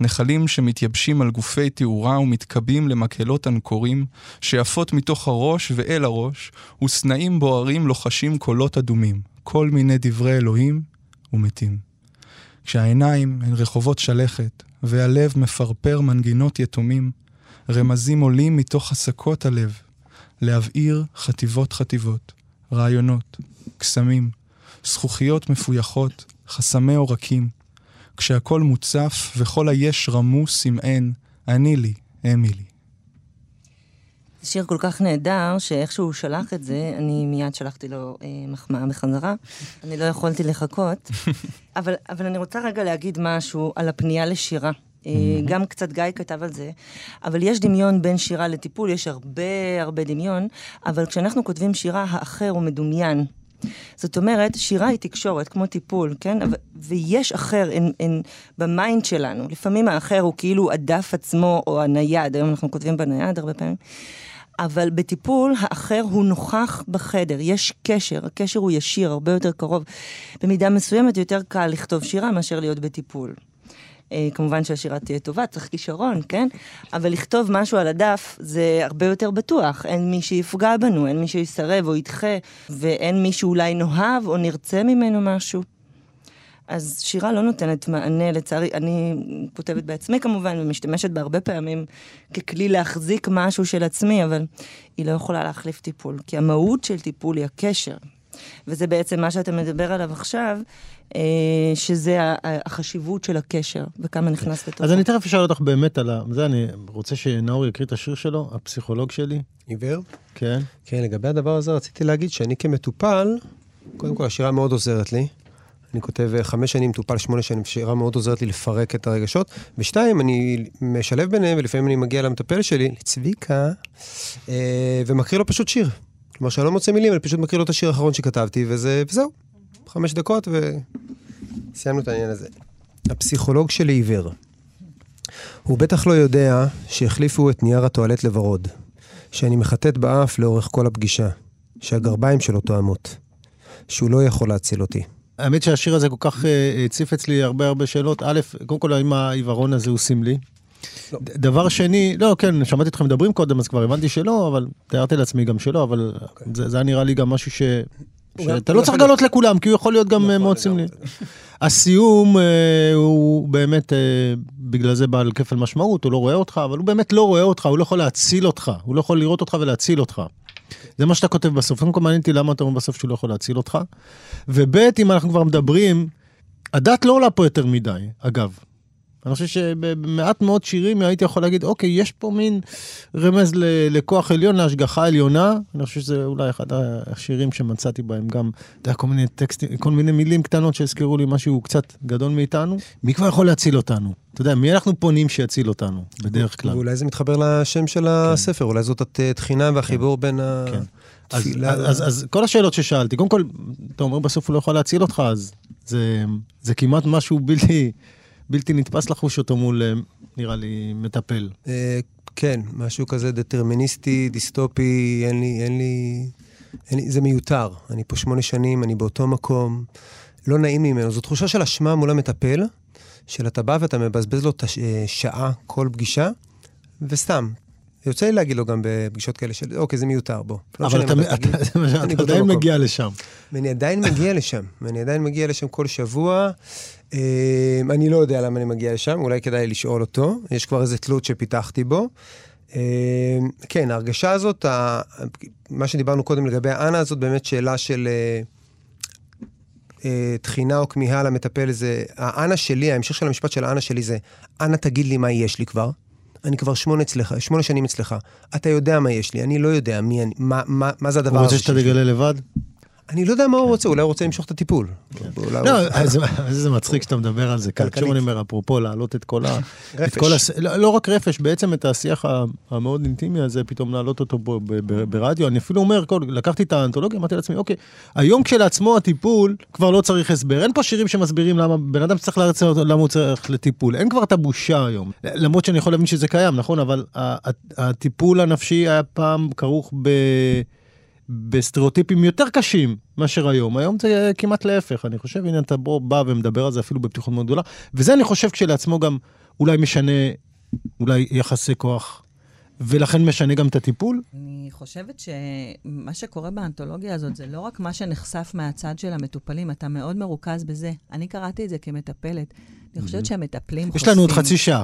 נחלים שמתייבשים על גופי תאורה ומתקבים למקהלות אנקורים, שיפות מתוך הראש ואל הראש, וסנאים בוערים לוחשים קולות אדומים, כל מיני דברי אלוהים ומתים. כשהעיניים הן רחובות שלכת, והלב מפרפר מנגינות יתומים, רמזים עולים מתוך הסקות הלב, להבעיר חטיבות חטיבות, רעיונות, קסמים, זכוכיות מפויחות, חסמי עורקים. כשהכל מוצף וכל היש רמוס אם אין, אני לי, אמילי. זה שיר כל כך נהדר, שאיך שהוא שלח את זה, אני מיד שלחתי לו אה, מחמאה בחזרה. אני לא יכולתי לחכות. אבל, אבל אני רוצה רגע להגיד משהו על הפנייה לשירה. אה, גם קצת גיא כתב על זה, אבל יש דמיון בין שירה לטיפול, יש הרבה הרבה דמיון, אבל כשאנחנו כותבים שירה, האחר הוא מדומיין. זאת אומרת, שירה היא תקשורת, כמו טיפול, כן? ויש אחר אין, אין, ב mind שלנו. לפעמים האחר הוא כאילו הדף עצמו או הנייד, היום אנחנו כותבים בנייד הרבה פעמים. אבל בטיפול, האחר הוא נוכח בחדר, יש קשר, הקשר הוא ישיר, הרבה יותר קרוב. במידה מסוימת יותר קל לכתוב שירה מאשר להיות בטיפול. אה, כמובן שהשירה תהיה טובה, צריך כישרון, כן? אבל לכתוב משהו על הדף זה הרבה יותר בטוח. אין מי שיפגע בנו, אין מי שיסרב או ידחה, ואין מי שאולי נאהב או נרצה ממנו משהו. אז שירה לא נותנת מענה, לצערי, אני כותבת בעצמי כמובן, ומשתמשת בה הרבה פעמים ככלי להחזיק משהו של עצמי, אבל היא לא יכולה להחליף טיפול, כי המהות של טיפול היא הקשר. וזה בעצם מה שאתה מדבר עליו עכשיו, שזה ה- ה- החשיבות של הקשר, וכמה נכנס לתוכו. אז אני תכף אשאל אותך באמת על ה... זה, אני רוצה שנאור יקריא את השיר שלו, הפסיכולוג שלי, עיוור? כן. כן, לגבי הדבר הזה רציתי להגיד שאני כמטופל, קודם כל השירה מאוד עוזרת לי. אני כותב אה, חמש שנים, מטופל שמונה שנים, שירה מאוד עוזרת לי לפרק את הרגשות. ושתיים, אני משלב ביניהם, ולפעמים אני מגיע למטפל שלי, לצביקה, אה, ומקריא לו פשוט שיר. כלומר, שאני לא מוצא מילים, אני פשוט מקריא לו את השיר האחרון שכתבתי, וזה, וזהו. חמש דקות, וסיימנו את העניין הזה. הפסיכולוג שלי עיוור. הוא בטח לא יודע שהחליפו את נייר הטואלט לוורוד, שאני מחטט באף לאורך כל הפגישה, שהגרביים שלו תואמות, שהוא לא יכול להציל אותי. האמת שהשיר הזה כל כך אה, הציף אצלי הרבה הרבה שאלות. א', קודם כל, האם העיוורון הזה הוא סמלי? לא. דבר שני, לא, כן, שמעתי אתכם מדברים קודם, אז כבר הבנתי שלא, אבל תיארתי לעצמי גם שלא, אבל זה, זה היה נראה לי גם משהו ש... שאתה לא צריך לגלות לכולם, כי הוא יכול להיות גם אה, מאוד. סמלי. הסיום אה, הוא באמת, אה, בגלל זה בעל כפל משמעות, הוא לא רואה אותך, אבל הוא באמת לא רואה אותך, הוא לא יכול להציל אותך, הוא לא יכול לראות אותך ולהציל אותך. זה מה שאתה כותב בסוף. קודם כל מעניין אותי למה אתה אומר בסוף שהוא לא יכול להציל אותך. וב' אם אנחנו כבר מדברים, הדת לא עולה פה יותר מדי, אגב. אני חושב שבמעט מאוד שירים הייתי יכול להגיד, אוקיי, יש פה מין רמז לכוח עליון, להשגחה עליונה. אני חושב שזה אולי אחד השירים שמצאתי בהם גם, אתה יודע, כל מיני טקסטים, כל מיני מילים קטנות שהזכירו לי משהו קצת גדול מאיתנו. מי כבר יכול להציל אותנו? אתה יודע, מי אנחנו פונים שיציל אותנו, בדרך כלל? ואולי זה מתחבר לשם של הספר, אולי זאת התחינה והחיבור בין כן. אז, התפילה... אז, אז, אז כל השאלות ששאלתי, קודם כל, אתה אומר בסוף הוא לא יכול להציל אותך, אז זה, זה כמעט משהו בלתי, בלתי נתפס לחוש אותו מול, אה, נראה לי, מטפל. אה, כן, משהו כזה דטרמיניסטי, דיסטופי, אין לי, אין לי, אין לי, זה מיותר. אני פה שמונה שנים, אני באותו מקום, לא נעים לי ממנו. זו תחושה של אשמה מול המטפל, של אתה בא ואתה מבזבז לו את הש- אה, שעה כל פגישה, וסתם. יוצא לי להגיד לו גם בפגישות כאלה של, אוקיי, זה מיותר, בוא. לא אבל משנה אתה, אתה. אתה, אתה, עדיין מקום. מגיע לשם. ואני עדיין מגיע לשם, ואני עדיין מגיע לשם כל שבוע. אה, אני לא יודע למה אני מגיע לשם, אולי כדאי לשאול אותו, יש כבר איזה תלות שפיתחתי בו. אה, כן, ההרגשה הזאת, מה שדיברנו קודם לגבי האנה הזאת, באמת שאלה של אה, אה, תחינה או כמיהה למטפל, זה, האנה שלי, ההמשך של המשפט של האנה שלי זה, אנה תגיד לי מה יש לי כבר. אני כבר שמונה, אצלך, שמונה שנים אצלך. אתה יודע מה יש לי, אני לא יודע מי אני, מה, מה, מה זה הדבר הוא הזה רוצה שאתה. תגלה לבד? אני לא יודע מה הוא רוצה, אולי הוא רוצה למשוך את הטיפול. לא, זה מצחיק שאתה מדבר על זה. כלכלית. שוב אני אומר, אפרופו להעלות את כל ה... רפש. לא, לא רק רפש, בעצם את השיח המאוד אינטימי הזה, פתאום להעלות אותו ברדיו. אני אפילו אומר, לקחתי את האנתולוגיה, אמרתי לעצמי, אוקיי, היום כשלעצמו הטיפול כבר לא צריך הסבר. אין פה שירים שמסבירים למה בן אדם צריך להרצה אותו, למה הוא צריך לטיפול. אין כבר את הבושה היום. למרות שאני יכול להבין שזה קיים, נכון? אבל הטיפול הנפשי היה פעם כרוך ב... בסטריאוטיפים יותר קשים מאשר היום. היום זה כמעט להפך. אני חושב, הנה אתה בוא, בא ומדבר על זה אפילו בפתיחות מאוד גדולה. וזה אני חושב כשלעצמו גם אולי משנה, אולי יחסי כוח, ולכן משנה גם את הטיפול. אני חושבת שמה שקורה באנתולוגיה הזאת זה לא רק מה שנחשף מהצד של המטופלים, אתה מאוד מרוכז בזה. אני קראתי את זה כמטפלת. אני חושבת שהמטפלים יש לנו עוד חצי שעה.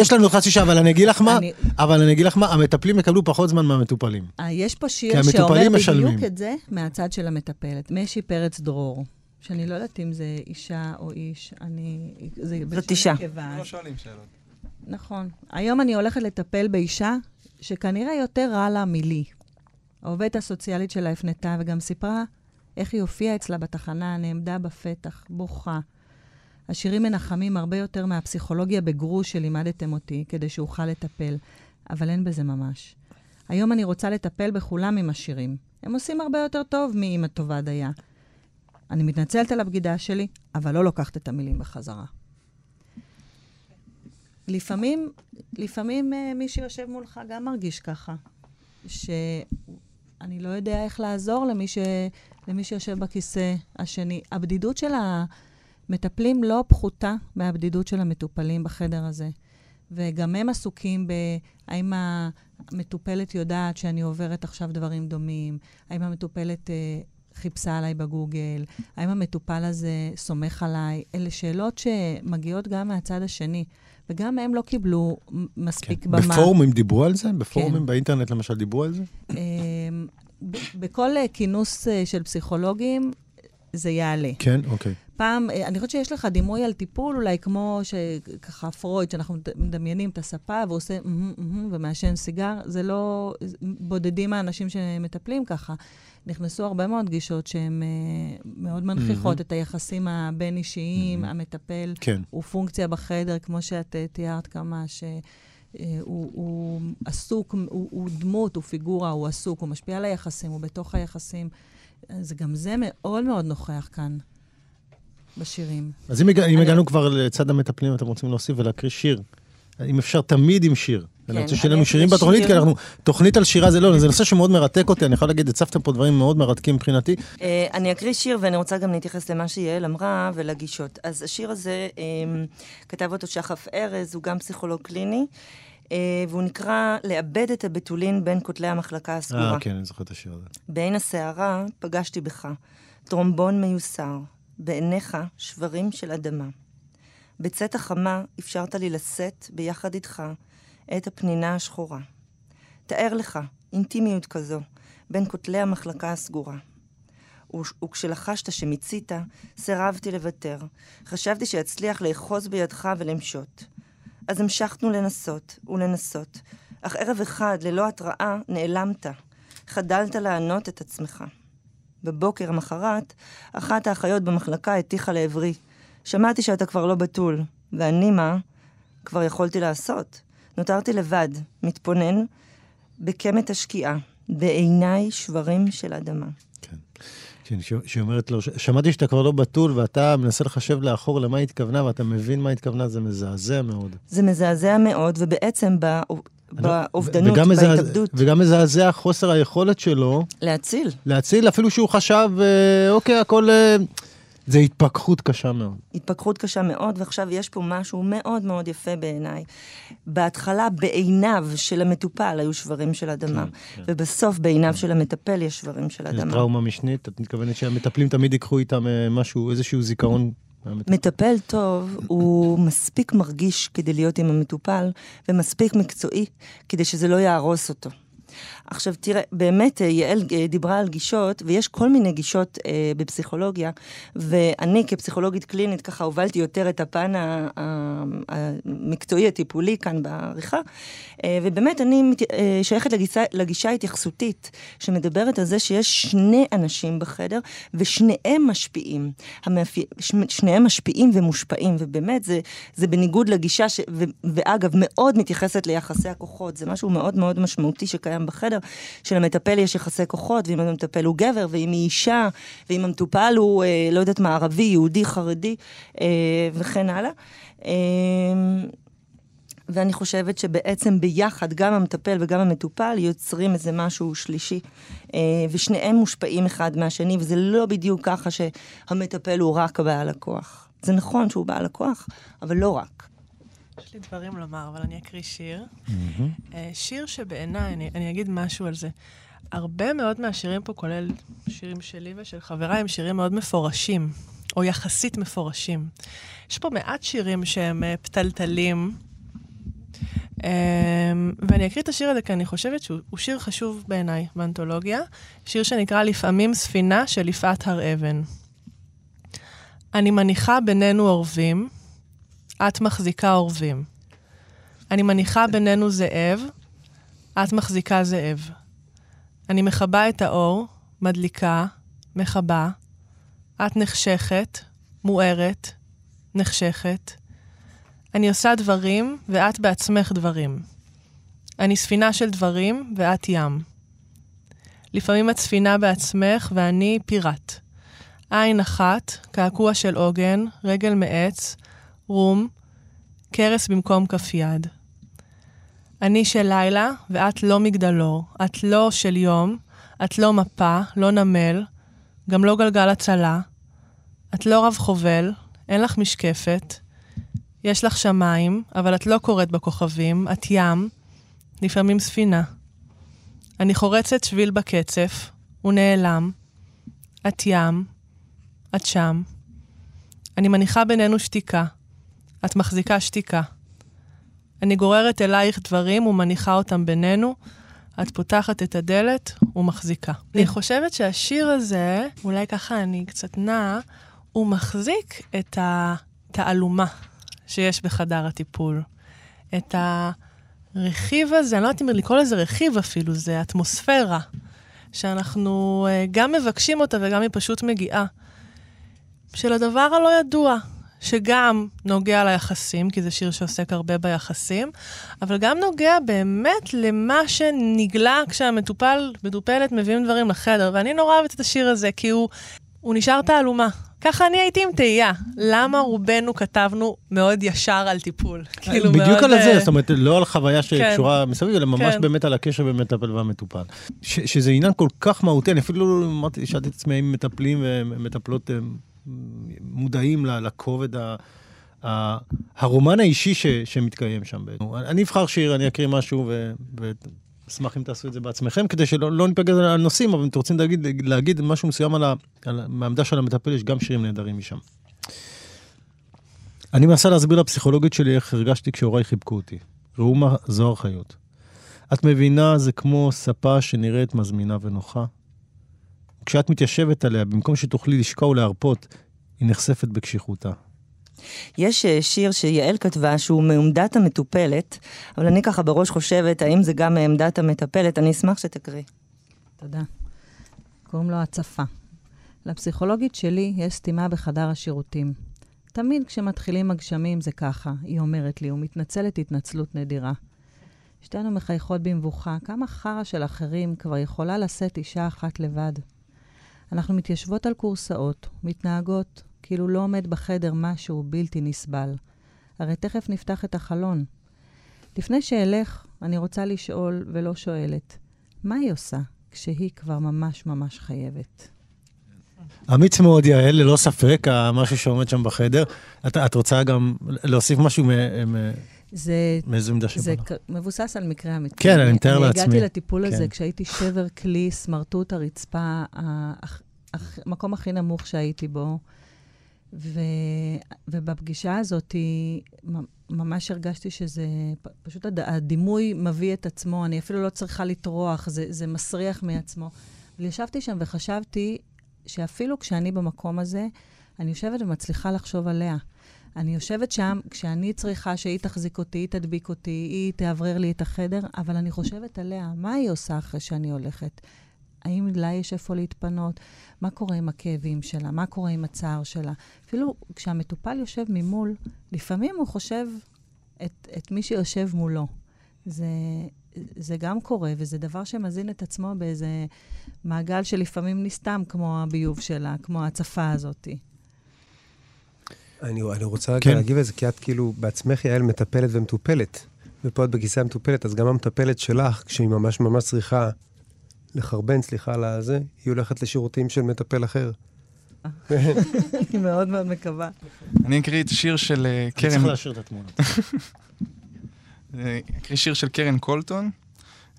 יש לנו חצי שעה, אבל אני אגיד לך מה, אבל אני אגיד לך מה, המטפלים יקבלו פחות זמן מהמטופלים. אה, יש פה שיר שאומר בדיוק. את זה מהצד של המטפלת. משי פרץ דרור, שאני לא יודעת אם זה אישה או איש, אני... בלשון אישה. לא שואלים שאלות. נכון. היום אני הולכת לטפל באישה שכנראה יותר רע לה מלי. העובדת הסוציאלית שלה הפנתה וגם סיפרה איך היא הופיעה אצלה בתחנה, נעמדה בפתח, בוכה. השירים מנחמים הרבה יותר מהפסיכולוגיה בגרוש שלימדתם אותי, כדי שאוכל לטפל, אבל אין בזה ממש. היום אני רוצה לטפל בכולם עם השירים. הם עושים הרבה יותר טוב מאם הטובה דייה. אני מתנצלת על הבגידה שלי, אבל לא לוקחת את המילים בחזרה. לפעמים, לפעמים אה, מי שיושב מולך גם מרגיש ככה, שאני לא יודע איך לעזור למי, ש, למי שיושב בכיסא השני. הבדידות של המטפלים לא פחותה מהבדידות של המטופלים בחדר הזה. וגם הם עסוקים בהאם המטופלת יודעת שאני עוברת עכשיו דברים דומים, האם המטופלת אה, חיפשה עליי בגוגל, האם המטופל הזה סומך עליי. אלה שאלות שמגיעות גם מהצד השני. וגם הם לא קיבלו מספיק כן. במה. בפורומים דיברו על זה? בפורומים כן. באינטרנט למשל דיברו על זה? ב- בכל אה, כינוס אה, של פסיכולוגים זה יעלה. כן, אוקיי. פעם, אה, אני חושבת שיש לך דימוי על טיפול, אולי כמו שככה פרויד, שאנחנו מד- מדמיינים את הספה והוא עושה "מהמ, מהמ", ומעשן סיגר, זה לא, זה- בודדים האנשים שמטפלים ככה. נכנסו הרבה מאוד גישות שהן אה, מאוד מנכיחות את היחסים הבין-אישיים, המטפל כן. הוא פונקציה בחדר, כמו שאת אה, תיארת כמה, שהוא הוא עסוק, הוא, הוא דמות, הוא פיגורה, הוא עסוק, הוא משפיע על היחסים, הוא בתוך היחסים. אז גם זה מאוד מאוד נוכח כאן בשירים. אז אם, הגע, אם אני- הגענו כבר לצד המטפלים, אתם רוצים להוסיף ולהקריא שיר. אם אפשר, תמיד עם שיר. אני רוצה שיהיה אני לנו שירים בתוכנית, שיר. כי אנחנו, תוכנית על שירה זה לא, זה נושא שמאוד מרתק אותי, אני יכול להגיד, הצפתם פה דברים מאוד מרתקים מבחינתי. אה, אני אקריא שיר, ואני רוצה גם להתייחס למה שיעל אמרה ולגישות. אז השיר הזה, אה, כתב אותו שחף ארז, הוא גם פסיכולוג קליני, והוא נקרא לאבד את הבתולין בין כותלי המחלקה הסגורה. אה, כן, אני זוכר את השיר הזה. בעין הסערה פגשתי בך, טרומבון מיוסר, בעיניך שברים של אדמה. בצאת החמה אפשרת לי לשאת ביחד איתך את הפנינה השחורה. תאר לך אינטימיות כזו בין כותלי המחלקה הסגורה. וכשלחשת שמיצית, סירבתי לוותר. חשבתי שאצליח לאחוז בידך ולמשות. אז המשכנו לנסות ולנסות, אך ערב אחד, ללא התראה, נעלמת. חדלת לענות את עצמך. בבוקר המחרת, אחת האחיות במחלקה הטיחה לעברי. שמעתי שאתה כבר לא בתול, ואני מה? כבר יכולתי לעשות. נותרתי לבד, מתבונן בקמת השקיעה, בעיניי שברים של אדמה. כן. שהיא אומרת לו, שמעתי שאתה כבר לא בתול ואתה מנסה לחשב לאחור למה היא התכוונה ואתה מבין מה היא התכוונה, זה מזעזע מאוד. זה מזעזע מאוד, ובעצם ב... באובדנות, בהתאבדות. וגם מזעזע חוסר היכולת שלו... להציל. להציל, אפילו שהוא חשב, אה, אוקיי, הכל... זה התפכחות קשה מאוד. התפכחות קשה מאוד, ועכשיו יש פה משהו מאוד מאוד יפה בעיניי. בהתחלה בעיניו של המטופל היו שברים של אדמה, כן, כן. ובסוף בעיניו כן. של המטפל יש שברים של אדמה. זה טראומה משנית, את מתכוונת שהמטפלים תמיד ייקחו איתם אה, משהו, איזשהו זיכרון מטפל טוב הוא מספיק מרגיש כדי להיות עם המטופל, ומספיק מקצועי כדי שזה לא יהרוס אותו. עכשיו תראה, באמת אה, יעל אה, דיברה על גישות, ויש כל מיני גישות אה, בפסיכולוגיה, ואני כפסיכולוגית קלינית ככה הובלתי יותר את הפן המקצועי הטיפולי כאן בעריכה, אה, ובאמת אני מת, אה, שייכת לגישה, לגישה התייחסותית, שמדברת על זה שיש שני אנשים בחדר, ושניהם משפיעים. המאפי, שניהם משפיעים ומושפעים, ובאמת זה, זה בניגוד לגישה, ש, ו, ואגב, מאוד מתייחסת ליחסי הכוחות, זה משהו מאוד מאוד משמעותי שקיים בחדר. בסדר, שלמטפל יש יחסי כוחות, ואם המטפל הוא גבר, ואם היא אישה, ואם המטופל הוא, אה, לא יודעת מה, ערבי, יהודי, חרדי, אה, וכן הלאה. אה, ואני חושבת שבעצם ביחד, גם המטפל וגם המטופל יוצרים איזה משהו שלישי. אה, ושניהם מושפעים אחד מהשני, וזה לא בדיוק ככה שהמטפל הוא רק בעל הכוח. זה נכון שהוא בעל הכוח, אבל לא רק. יש לי דברים לומר, אבל אני אקריא שיר. Mm-hmm. שיר שבעיניי, אני, אני אגיד משהו על זה. הרבה מאוד מהשירים פה, כולל שירים שלי ושל חבריי, הם שירים מאוד מפורשים, או יחסית מפורשים. יש פה מעט שירים שהם uh, פתלתלים, um, ואני אקריא את השיר הזה כי אני חושבת שהוא שיר חשוב בעיניי באנתולוגיה, שיר שנקרא לפעמים ספינה של יפעת הר אבן. אני מניחה בינינו אורבים, את מחזיקה אורבים. אני מניחה בינינו זאב, את מחזיקה זאב. אני מכבה את האור, מדליקה, מכבה. את נחשכת, מוארת, נחשכת. אני עושה דברים, ואת בעצמך דברים. אני ספינה של דברים, ואת ים. לפעמים את ספינה בעצמך, ואני פיראט. עין אחת, קעקוע של עוגן, רגל מעץ, רום, קרס במקום כף יד. אני של לילה, ואת לא מגדלור. את לא של יום, את לא מפה, לא נמל, גם לא גלגל הצלה. את לא רב חובל, אין לך משקפת. יש לך שמיים, אבל את לא קוראת בכוכבים, את ים, לפעמים ספינה. אני חורצת שביל בקצף, הוא נעלם. את ים, את שם. אני מניחה בינינו שתיקה. את מחזיקה שתיקה. אני גוררת אלייך דברים ומניחה אותם בינינו, את פותחת את הדלת ומחזיקה. אני חושבת שהשיר הזה, אולי ככה אני קצת נעה, הוא מחזיק את התעלומה שיש בחדר הטיפול. את הרכיב הזה, אני לא יודעת אם לקרוא לזה רכיב אפילו, זה אטמוספירה, שאנחנו אה, גם מבקשים אותה וגם היא פשוט מגיעה. של הדבר הלא ידוע, שגם נוגע ליחסים, כי זה שיר שעוסק הרבה ביחסים, אבל גם נוגע באמת למה שנגלה כשהמטופל, מטופלת, מביאים דברים לחדר. ואני נורא אוהבת את השיר הזה, כי הוא, הוא נשאר תעלומה. ככה אני הייתי עם תהייה, למה רובנו כתבנו מאוד ישר על טיפול? כאילו בדיוק מאוד... על זה, אה, זאת אומרת, לא על חוויה שקשורה כן. מסביב, אלא ממש כן. באמת על הקשר בין מטפל והמטופל. ש- שזה עניין כל כך מהותי, אני אפילו לא אמרתי, שאלתי את עצמי אם מטפלים ומטפלות מודעים לכובד ה... הרומן האישי ש, שמתקיים שם. אני אבחר שיר, אני אקריא משהו, ואשמח אם תעשו את זה בעצמכם, כדי שלא לא ניפגע על נושאים, אבל אם אתם רוצים להגיד, להגיד משהו מסוים על, ה, על מהעמדה של המטפל, יש גם שירים נהדרים משם. אני מנסה להסביר לפסיכולוגית שלי איך הרגשתי כשהוריי חיבקו אותי. ראומה זוהר חיות. את מבינה, זה כמו ספה שנראית מזמינה ונוחה. כשאת מתיישבת עליה, במקום שתוכלי לשקוע ולהרפות, היא נחשפת בקשיחותה. יש אה, שיר שיעל כתבה שהוא מעמדת המטופלת, אבל אני ככה בראש חושבת, האם זה גם מעמדת המטפלת? אני אשמח שתקריא. תודה. קוראים לו הצפה. לפסיכולוגית שלי יש סתימה בחדר השירותים. תמיד כשמתחילים הגשמים זה ככה, היא אומרת לי, ומתנצלת התנצלות נדירה. שתינו מחייכות במבוכה, כמה חרא של אחרים כבר יכולה לשאת אישה אחת לבד. אנחנו מתיישבות על כורסאות, מתנהגות, כאילו לא עומד בחדר משהו בלתי נסבל. הרי תכף נפתח את החלון. לפני שאלך, אני רוצה לשאול ולא שואלת, מה היא עושה כשהיא כבר ממש ממש חייבת? אמיץ מאוד, יעל, ללא ספק, משהו שעומד שם בחדר. את, את רוצה גם להוסיף משהו מ... מ... זה, מאיזו עמדה שבא זה לך? מבוסס על מקרה אמיתי. כן, אני מתאר לעצמי. אני הגעתי לטיפול כן. הזה כשהייתי שבר כלי, סמרטוט הרצפה, המקום הכי נמוך שהייתי בו. ו... ובפגישה הזאת ממש הרגשתי שזה, פשוט הד... הדימוי מביא את עצמו, אני אפילו לא צריכה לטרוח, זה, זה מסריח מעצמו. וישבתי שם וחשבתי שאפילו כשאני במקום הזה, אני יושבת ומצליחה לחשוב עליה. אני יושבת שם כשאני צריכה שהיא תחזיק אותי, היא תדביק אותי, היא תאוורר לי את החדר, אבל אני חושבת עליה, מה היא עושה אחרי שאני הולכת? האם לה יש איפה להתפנות? מה קורה עם הכאבים שלה? מה קורה עם הצער שלה? אפילו כשהמטופל יושב ממול, לפעמים הוא חושב את, את מי שיושב מולו. זה, זה גם קורה, וזה דבר שמזין את עצמו באיזה מעגל שלפעמים נסתם, כמו הביוב שלה, כמו ההצפה הזאתי. אני, אני רוצה רגע כן. להגיב על זה, כי את כאילו בעצמך, יעל, מטפלת ומטופלת. ופה את בכיסא המטופלת, אז גם המטפלת שלך, כשהיא ממש ממש צריכה לחרבן, סליחה על הזה, היא הולכת לשירותים של מטפל אחר. אני מאוד מאוד מקווה. אני אקריא את שיר של אה, אני קרן... צריך להשאיר את התמונות. אה, אקריא שיר של קרן קולטון.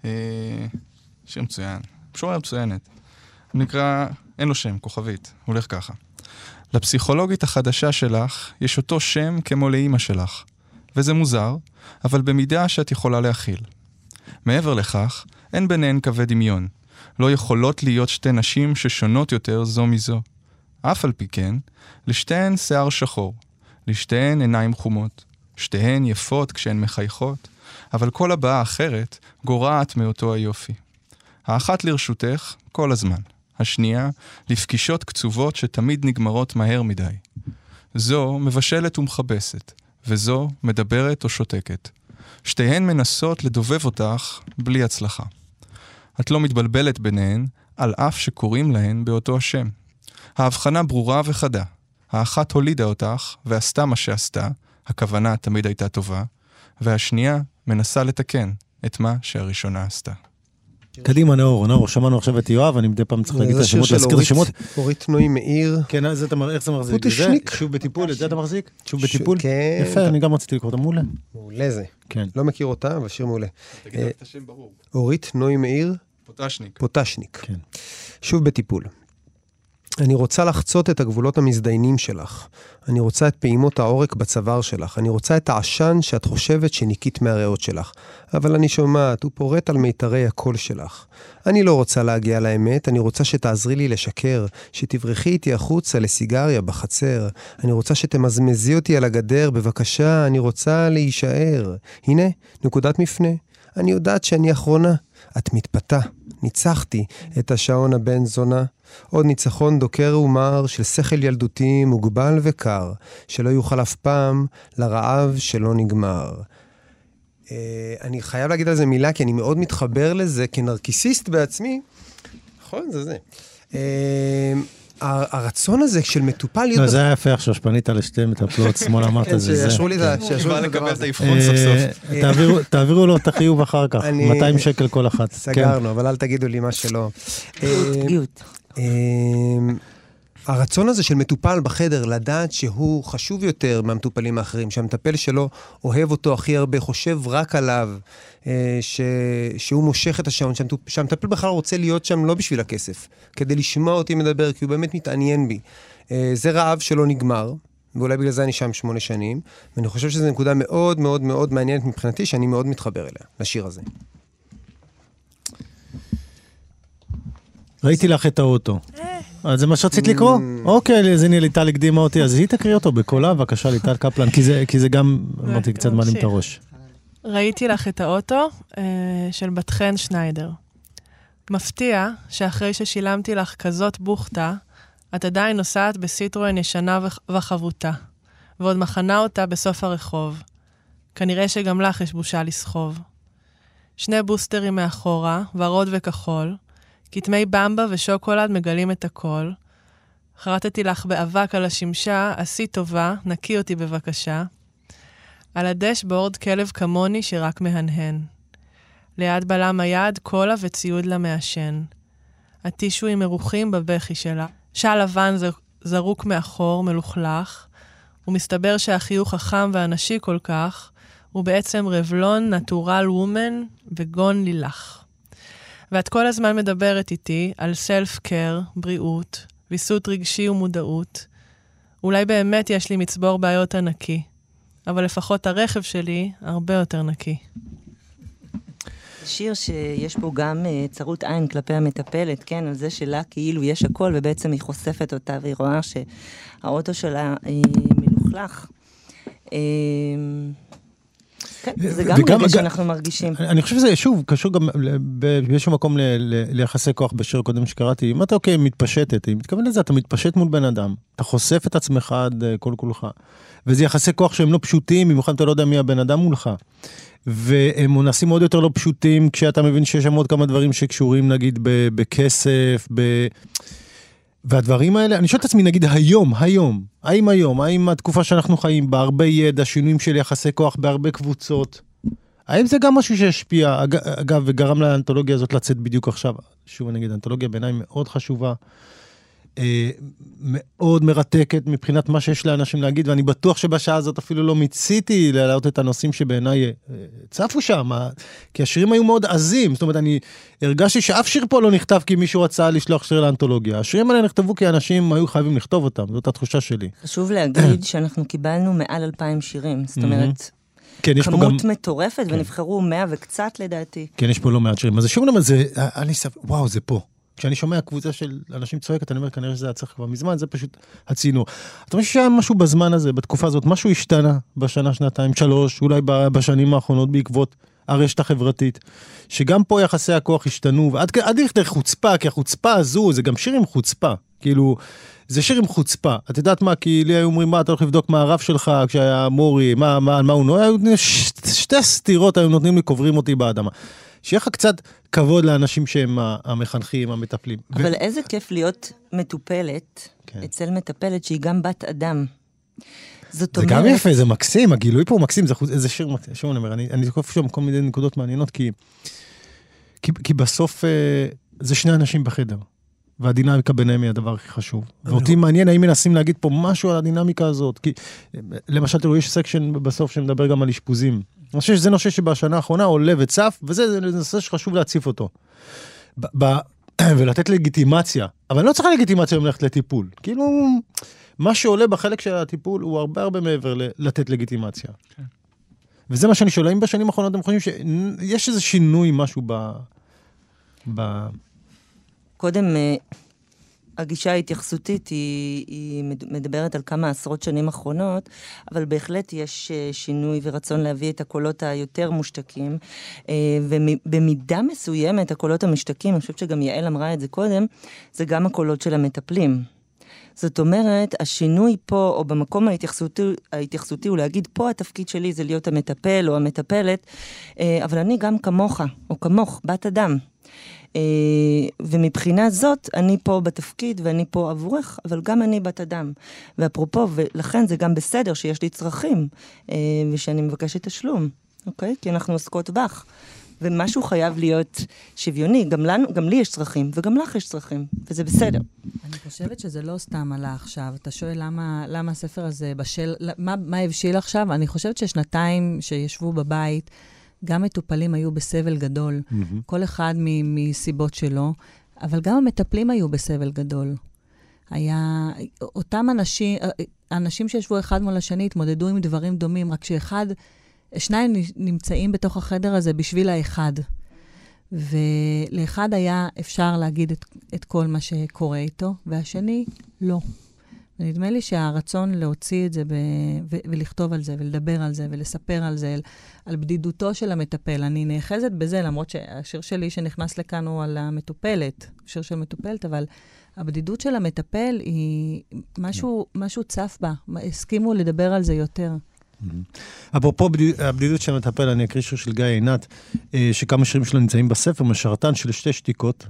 אה, שיר מצוין. משורר מצוינת. הוא נקרא, אין לו שם, כוכבית. הוא הולך ככה. לפסיכולוגית החדשה שלך יש אותו שם כמו לאימא שלך. וזה מוזר, אבל במידה שאת יכולה להכיל. מעבר לכך, אין ביניהן קווי דמיון. לא יכולות להיות שתי נשים ששונות יותר זו מזו. אף על פי כן, לשתיהן שיער שחור, לשתיהן עיניים חומות, שתיהן יפות כשהן מחייכות, אבל כל הבעה אחרת גורעת מאותו היופי. האחת לרשותך כל הזמן, השנייה לפגישות קצובות שתמיד נגמרות מהר מדי. זו מבשלת ומכבסת, וזו מדברת או שותקת. שתיהן מנסות לדובב אותך בלי הצלחה. את לא מתבלבלת ביניהן, על אף שקוראים להן באותו השם. ההבחנה ברורה וחדה. האחת הולידה אותך ועשתה מה שעשתה, הכוונה תמיד הייתה טובה, והשנייה מנסה לתקן את מה שהראשונה עשתה. קדימה, נאור, נאור, שמענו עכשיו את יואב, אני מדי פעם צריך להגיד את השמות, להזכיר את השמות. אורית נוי מאיר. כן, אז אתה מר- איך זה מחזיק? פוטושניק. זה? שוב בטיפול, את זה אתה מחזיק? שוב בטיפול? כן. יפה, אני גם רציתי לקרוא אותה מעולה. מעולה זה. כן. לא מכיר אותה, אבל שיר מעולה. תגיד אה, את השם ברור. אורית נוי מאיר, פוטשניק. פוטשניק. כן. שוב בטיפול. אני רוצה לחצות את הגבולות המזדיינים שלך. אני רוצה את פעימות העורק בצוואר שלך. אני רוצה את העשן שאת חושבת שניקית מהריאות שלך. אבל אני שומעת, הוא פורט על מיתרי הקול שלך. אני לא רוצה להגיע לאמת, אני רוצה שתעזרי לי לשקר, שתברכי איתי החוצה לסיגריה בחצר. אני רוצה שתמזמזי אותי על הגדר, בבקשה, אני רוצה להישאר. הנה, נקודת מפנה. אני יודעת שאני אחרונה. את מתפתה. ניצחתי את השעון הבן זונה. עוד ניצחון דוקר ומר של שכל ילדותי מוגבל וקר, שלא יוכל אף פעם לרעב שלא נגמר. אה, אני חייב להגיד על זה מילה, כי אני מאוד מתחבר לזה כנרקיסיסט בעצמי. נכון, זה זה. ה- הרצון הזה של מטופל להיות... לא, זה היה יפה עכשיו שפנית לשתי מטפלות, שמאל אמרת כן, זה זה. שיאשרו לי את לי את הדבר לקבל את הזה. האבחון סוף אה, סוף. תעבירו- תעבירו לו את החיוב אחר כך, אני- 200 שקל כל אחת. כן. סגרנו, אבל אל תגידו לי מה שלא. אה, גאות. אמ, הרצון הזה של מטופל בחדר לדעת שהוא חשוב יותר מהמטופלים האחרים, שהמטפל שלו אוהב אותו הכי הרבה, חושב רק עליו, אה, ש... שהוא מושך את השעון, שהמטופ... שהמטפל בכלל רוצה להיות שם לא בשביל הכסף, כדי לשמוע אותי מדבר, כי הוא באמת מתעניין בי. אה, זה רעב שלא נגמר. ואולי בגלל זה אני שם שמונה שנים, ואני חושב שזו נקודה מאוד מאוד מאוד מעניינת מבחינתי, שאני מאוד מתחבר אליה, לשיר הזה. ראיתי לך את האוטו. אז זה מה שרצית לקרוא? אוקיי, אז הנה ליטל הקדימה אותי, אז היא תקריא אותו בקולה, בבקשה, ליטל קפלן, כי זה- כי זה גם, אמרתי, קצת מעלים את הראש. ראיתי לך את האוטו אה, של בת חן שניידר. מפתיע שאחרי ששילמתי לך כזאת בוכטה, את עדיין נוסעת בסיטרואן ישנה וח- וחבוטה, ועוד מחנה אותה בסוף הרחוב. כנראה שגם לך יש בושה לסחוב. שני בוסטרים מאחורה, ורוד וכחול, כתמי במבה ושוקולד מגלים את הכל. חרטתי לך באבק על השמשה, עשי טובה, נקי אותי בבקשה. על הדשבורד כלב כמוני שרק מהנהן. ליד בלם היד קולה וציוד למעשן. הטישואים מרוחים בבכי שלה. של לבן זרוק מאחור, מלוכלך, ומסתבר שהחיוך החם והנשי כל כך, הוא בעצם רבלון נטורל וומן וגון לילך. ואת כל הזמן מדברת איתי על סלף קר, בריאות, ויסות רגשי ומודעות. אולי באמת יש לי מצבור בעיות ענקי. אבל לפחות הרכב שלי הרבה יותר נקי. שיר שיש בו גם אה, צרות עין כלפי המטפלת, כן, על זה שלה כאילו יש הכל, ובעצם היא חושפת אותה, והיא רואה שהאוטו שלה אה, מלוכלך. כן, זה גם וגם- רגע שאנחנו מרגישים. אני חושב שזה, שוב, קשור גם באיזשהו מקום ל- ל- ליחסי כוח בשיר קודם שקראתי. אם אתה אוקיי, מתפשטת, אני מתכוון לזה, אתה מתפשט מול בן אדם, אתה חושף את עצמך עד אה, כל כולך. וזה יחסי כוח שהם לא פשוטים, במיוחד אתה לא יודע מי הבן אדם מולך. והם נעשים עוד יותר לא פשוטים כשאתה מבין שיש שם עוד כמה דברים שקשורים נגיד בכסף, ב... והדברים האלה, אני שואל את עצמי, נגיד היום, היום, האם היום, האם התקופה שאנחנו חיים בה, הרבה ידע, שינויים של יחסי כוח בהרבה קבוצות, האם זה גם משהו שהשפיע, אג- אגב, וגרם לאנתולוגיה הזאת לצאת בדיוק עכשיו? שוב, אני אגיד, אנתולוגיה בעיניי מאוד חשובה, אה, מאוד מרתקת מבחינת מה שיש לאנשים להגיד, ואני בטוח שבשעה הזאת אפילו לא מיציתי להעלות את הנושאים שבעיניי אה, צפו שם, אה, כי השירים היו מאוד עזים, זאת אומרת, אני הרגשתי שאף שיר פה לא נכתב כי מישהו רצה לשלוח שיר לאנתולוגיה. השירים האלה נכתבו כי אנשים היו חייבים לכתוב אותם, זאת התחושה שלי. חשוב להגיד שאנחנו קיבלנו מעל אלפיים שירים, זאת אומרת, כן, יש פה גם... כמות מטורפת, ונבחרו מאה וקצת לדעתי. כן, יש פה לא מעט שירים. אז שוב, למה זה, אני ספ... וואו, זה פה. כשאני שומע קבוצה של אנשים צועקת, אני אומר, כנראה שזה היה צריך כבר מזמן, זה פשוט הצינור. אתה חושב שהיה משהו בזמן הזה, בתקופה הזאת, משהו השתנה בשנה, שנתיים, שלוש, אולי בשנים האחרונות בעקבות הרשת החברתית, שגם פה יחסי הכוח השתנו, ועד כ- עד לכדי חוצפה, כי החוצפה הזו, זה גם שיר עם חוצפה. כאילו, זה שיר עם חוצפה. את יודעת מה, כי לי היו אומרים, מה, אתה הולך לבדוק מה הרב שלך כשהיה מורי, מה, מה, מה הוא נוהג, שתי סטירות היו נותנים לי, קוברים אותי באדמה. שיהיה לך קצת כבוד לאנשים שהם המחנכים, המטפלים. ו- אבל איזה כיף להיות מטופלת כן. אצל מטפלת שהיא גם בת אדם. זאת זה אומרת... גם יפה, זה מקסים, הגילוי פה הוא מקסים, זה, חוץ- זה שיר מקסים, שוב אני אומר, אני, אני זוכר שם כל מיני נקודות מעניינות, כי, כי, כי בסוף אה, זה שני אנשים בחדר, והדינמיקה ביניהם היא הדבר הכי חשוב. ואותי מעניין האם מנסים להגיד פה משהו על הדינמיקה הזאת, כי אה, למשל, תראו, יש section בסוף שמדבר גם על אשפוזים. אני חושב שזה נושא שבשנה האחרונה עולה וצף, וזה זה נושא שחשוב להציף אותו. ב- ב- ולתת לגיטימציה, אבל אני לא צריך לגיטימציה ללכת לטיפול. כאילו, מה שעולה בחלק של הטיפול הוא הרבה הרבה מעבר ל- לתת לגיטימציה. כן. וזה מה שאני שואל, האם בשנים האחרונות אתם חושבים שיש איזה שינוי, משהו ב... ב... קודם, אה, הגישה ההתייחסותית היא, היא מד- מדברת על כמה עשרות שנים אחרונות, אבל בהחלט יש אה, שינוי ורצון להביא את הקולות היותר מושתקים, אה, ובמידה מסוימת הקולות המשתקים, אני חושבת שגם יעל אמרה את זה קודם, זה גם הקולות של המטפלים. זאת אומרת, השינוי פה, או במקום ההתייחסותי, ההתייחסותי הוא להגיד, פה התפקיד שלי זה להיות המטפל או המטפלת, אה, אבל אני גם כמוך, או כמוך, בת אדם. אה, ומבחינה זאת, אני פה בתפקיד ואני פה עבורך, אבל גם אני בת אדם. ואפרופו, ולכן זה גם בסדר שיש לי צרכים, אה, ושאני מבקשת תשלום, אוקיי? כי אנחנו עוסקות בך. ומשהו חייב להיות שוויוני, גם, לנו, גם לי יש צרכים, וגם לך יש צרכים, וזה בסדר. אני חושבת שזה לא סתם עלה עכשיו. אתה שואל למה, למה הספר הזה בשל, מה, מה הבשיל עכשיו? אני חושבת ששנתיים שישבו בבית, גם מטופלים היו בסבל גדול, כל אחד מ- מסיבות שלו, אבל גם המטפלים היו בסבל גדול. היה, אותם אנשים, האנשים שישבו אחד מול השני התמודדו עם דברים דומים, רק שאחד, שניים נמצאים בתוך החדר הזה בשביל האחד. ולאחד היה אפשר להגיד את, את כל מה שקורה איתו, והשני, לא. ונדמה לי שהרצון להוציא את זה ב... ולכתוב על זה, ולדבר על זה, ולספר על זה, על בדידותו של המטפל. אני נאחזת בזה, למרות שהשיר שלי שנכנס לכאן הוא על המטופלת, שיר של מטופלת, אבל הבדידות של המטפל היא... משהו, משהו צף בה, הסכימו לדבר על זה יותר. אפרופו הבדידות של המטפל, אני אקריא שיר של גיא עינת, אה, שכמה שירים שלו נמצאים בספר, משרתן של שתי שתיקות.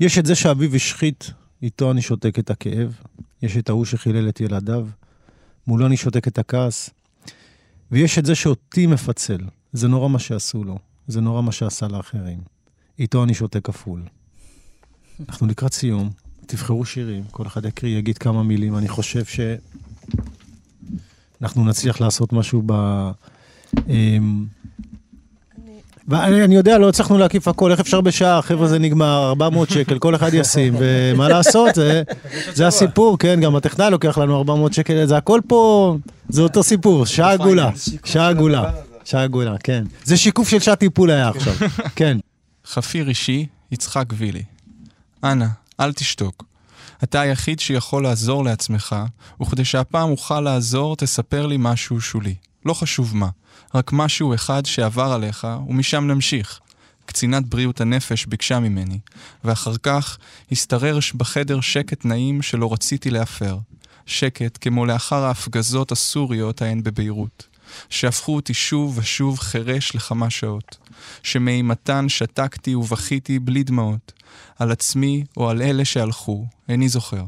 יש את זה שאביו השחית, איתו אני שותק את הכאב. יש את ההוא שחילל את ילדיו, מולו אני שותק את הכעס. ויש את זה שאותי מפצל. זה נורא מה שעשו לו, זה נורא מה שעשה לאחרים. איתו אני שותק כפול. אנחנו לקראת סיום, תבחרו שירים, כל אחד יקריא, יגיד כמה מילים. אני חושב שאנחנו נצליח לעשות משהו ב... אמ, ואני יודע, לא הצלחנו להקיף הכל, איך אפשר בשעה, חבר'ה זה נגמר, 400 שקל, כל אחד ישים, ומה לעשות, זה, זה הסיפור, כן, גם הטכנאי לוקח לנו 400 שקל, זה הכל פה, זה אותו סיפור, שעה עגולה, שעה עגולה, שעה עגולה, כן. זה שיקוף של שעה טיפול היה עכשיו, כן. חפיר אישי, יצחק וילי. אנא, אל תשתוק. אתה היחיד שיכול לעזור לעצמך, וכדי שהפעם אוכל לעזור, תספר לי משהו שולי. לא חשוב מה. רק משהו אחד שעבר עליך, ומשם נמשיך. קצינת בריאות הנפש ביקשה ממני, ואחר כך השתרר בחדר שקט נעים שלא רציתי להפר. שקט כמו לאחר ההפגזות הסוריות ההן בביירות, שהפכו אותי שוב ושוב חירש לכמה שעות, שמאימתן שתקתי ובכיתי בלי דמעות, על עצמי או על אלה שהלכו, איני זוכר.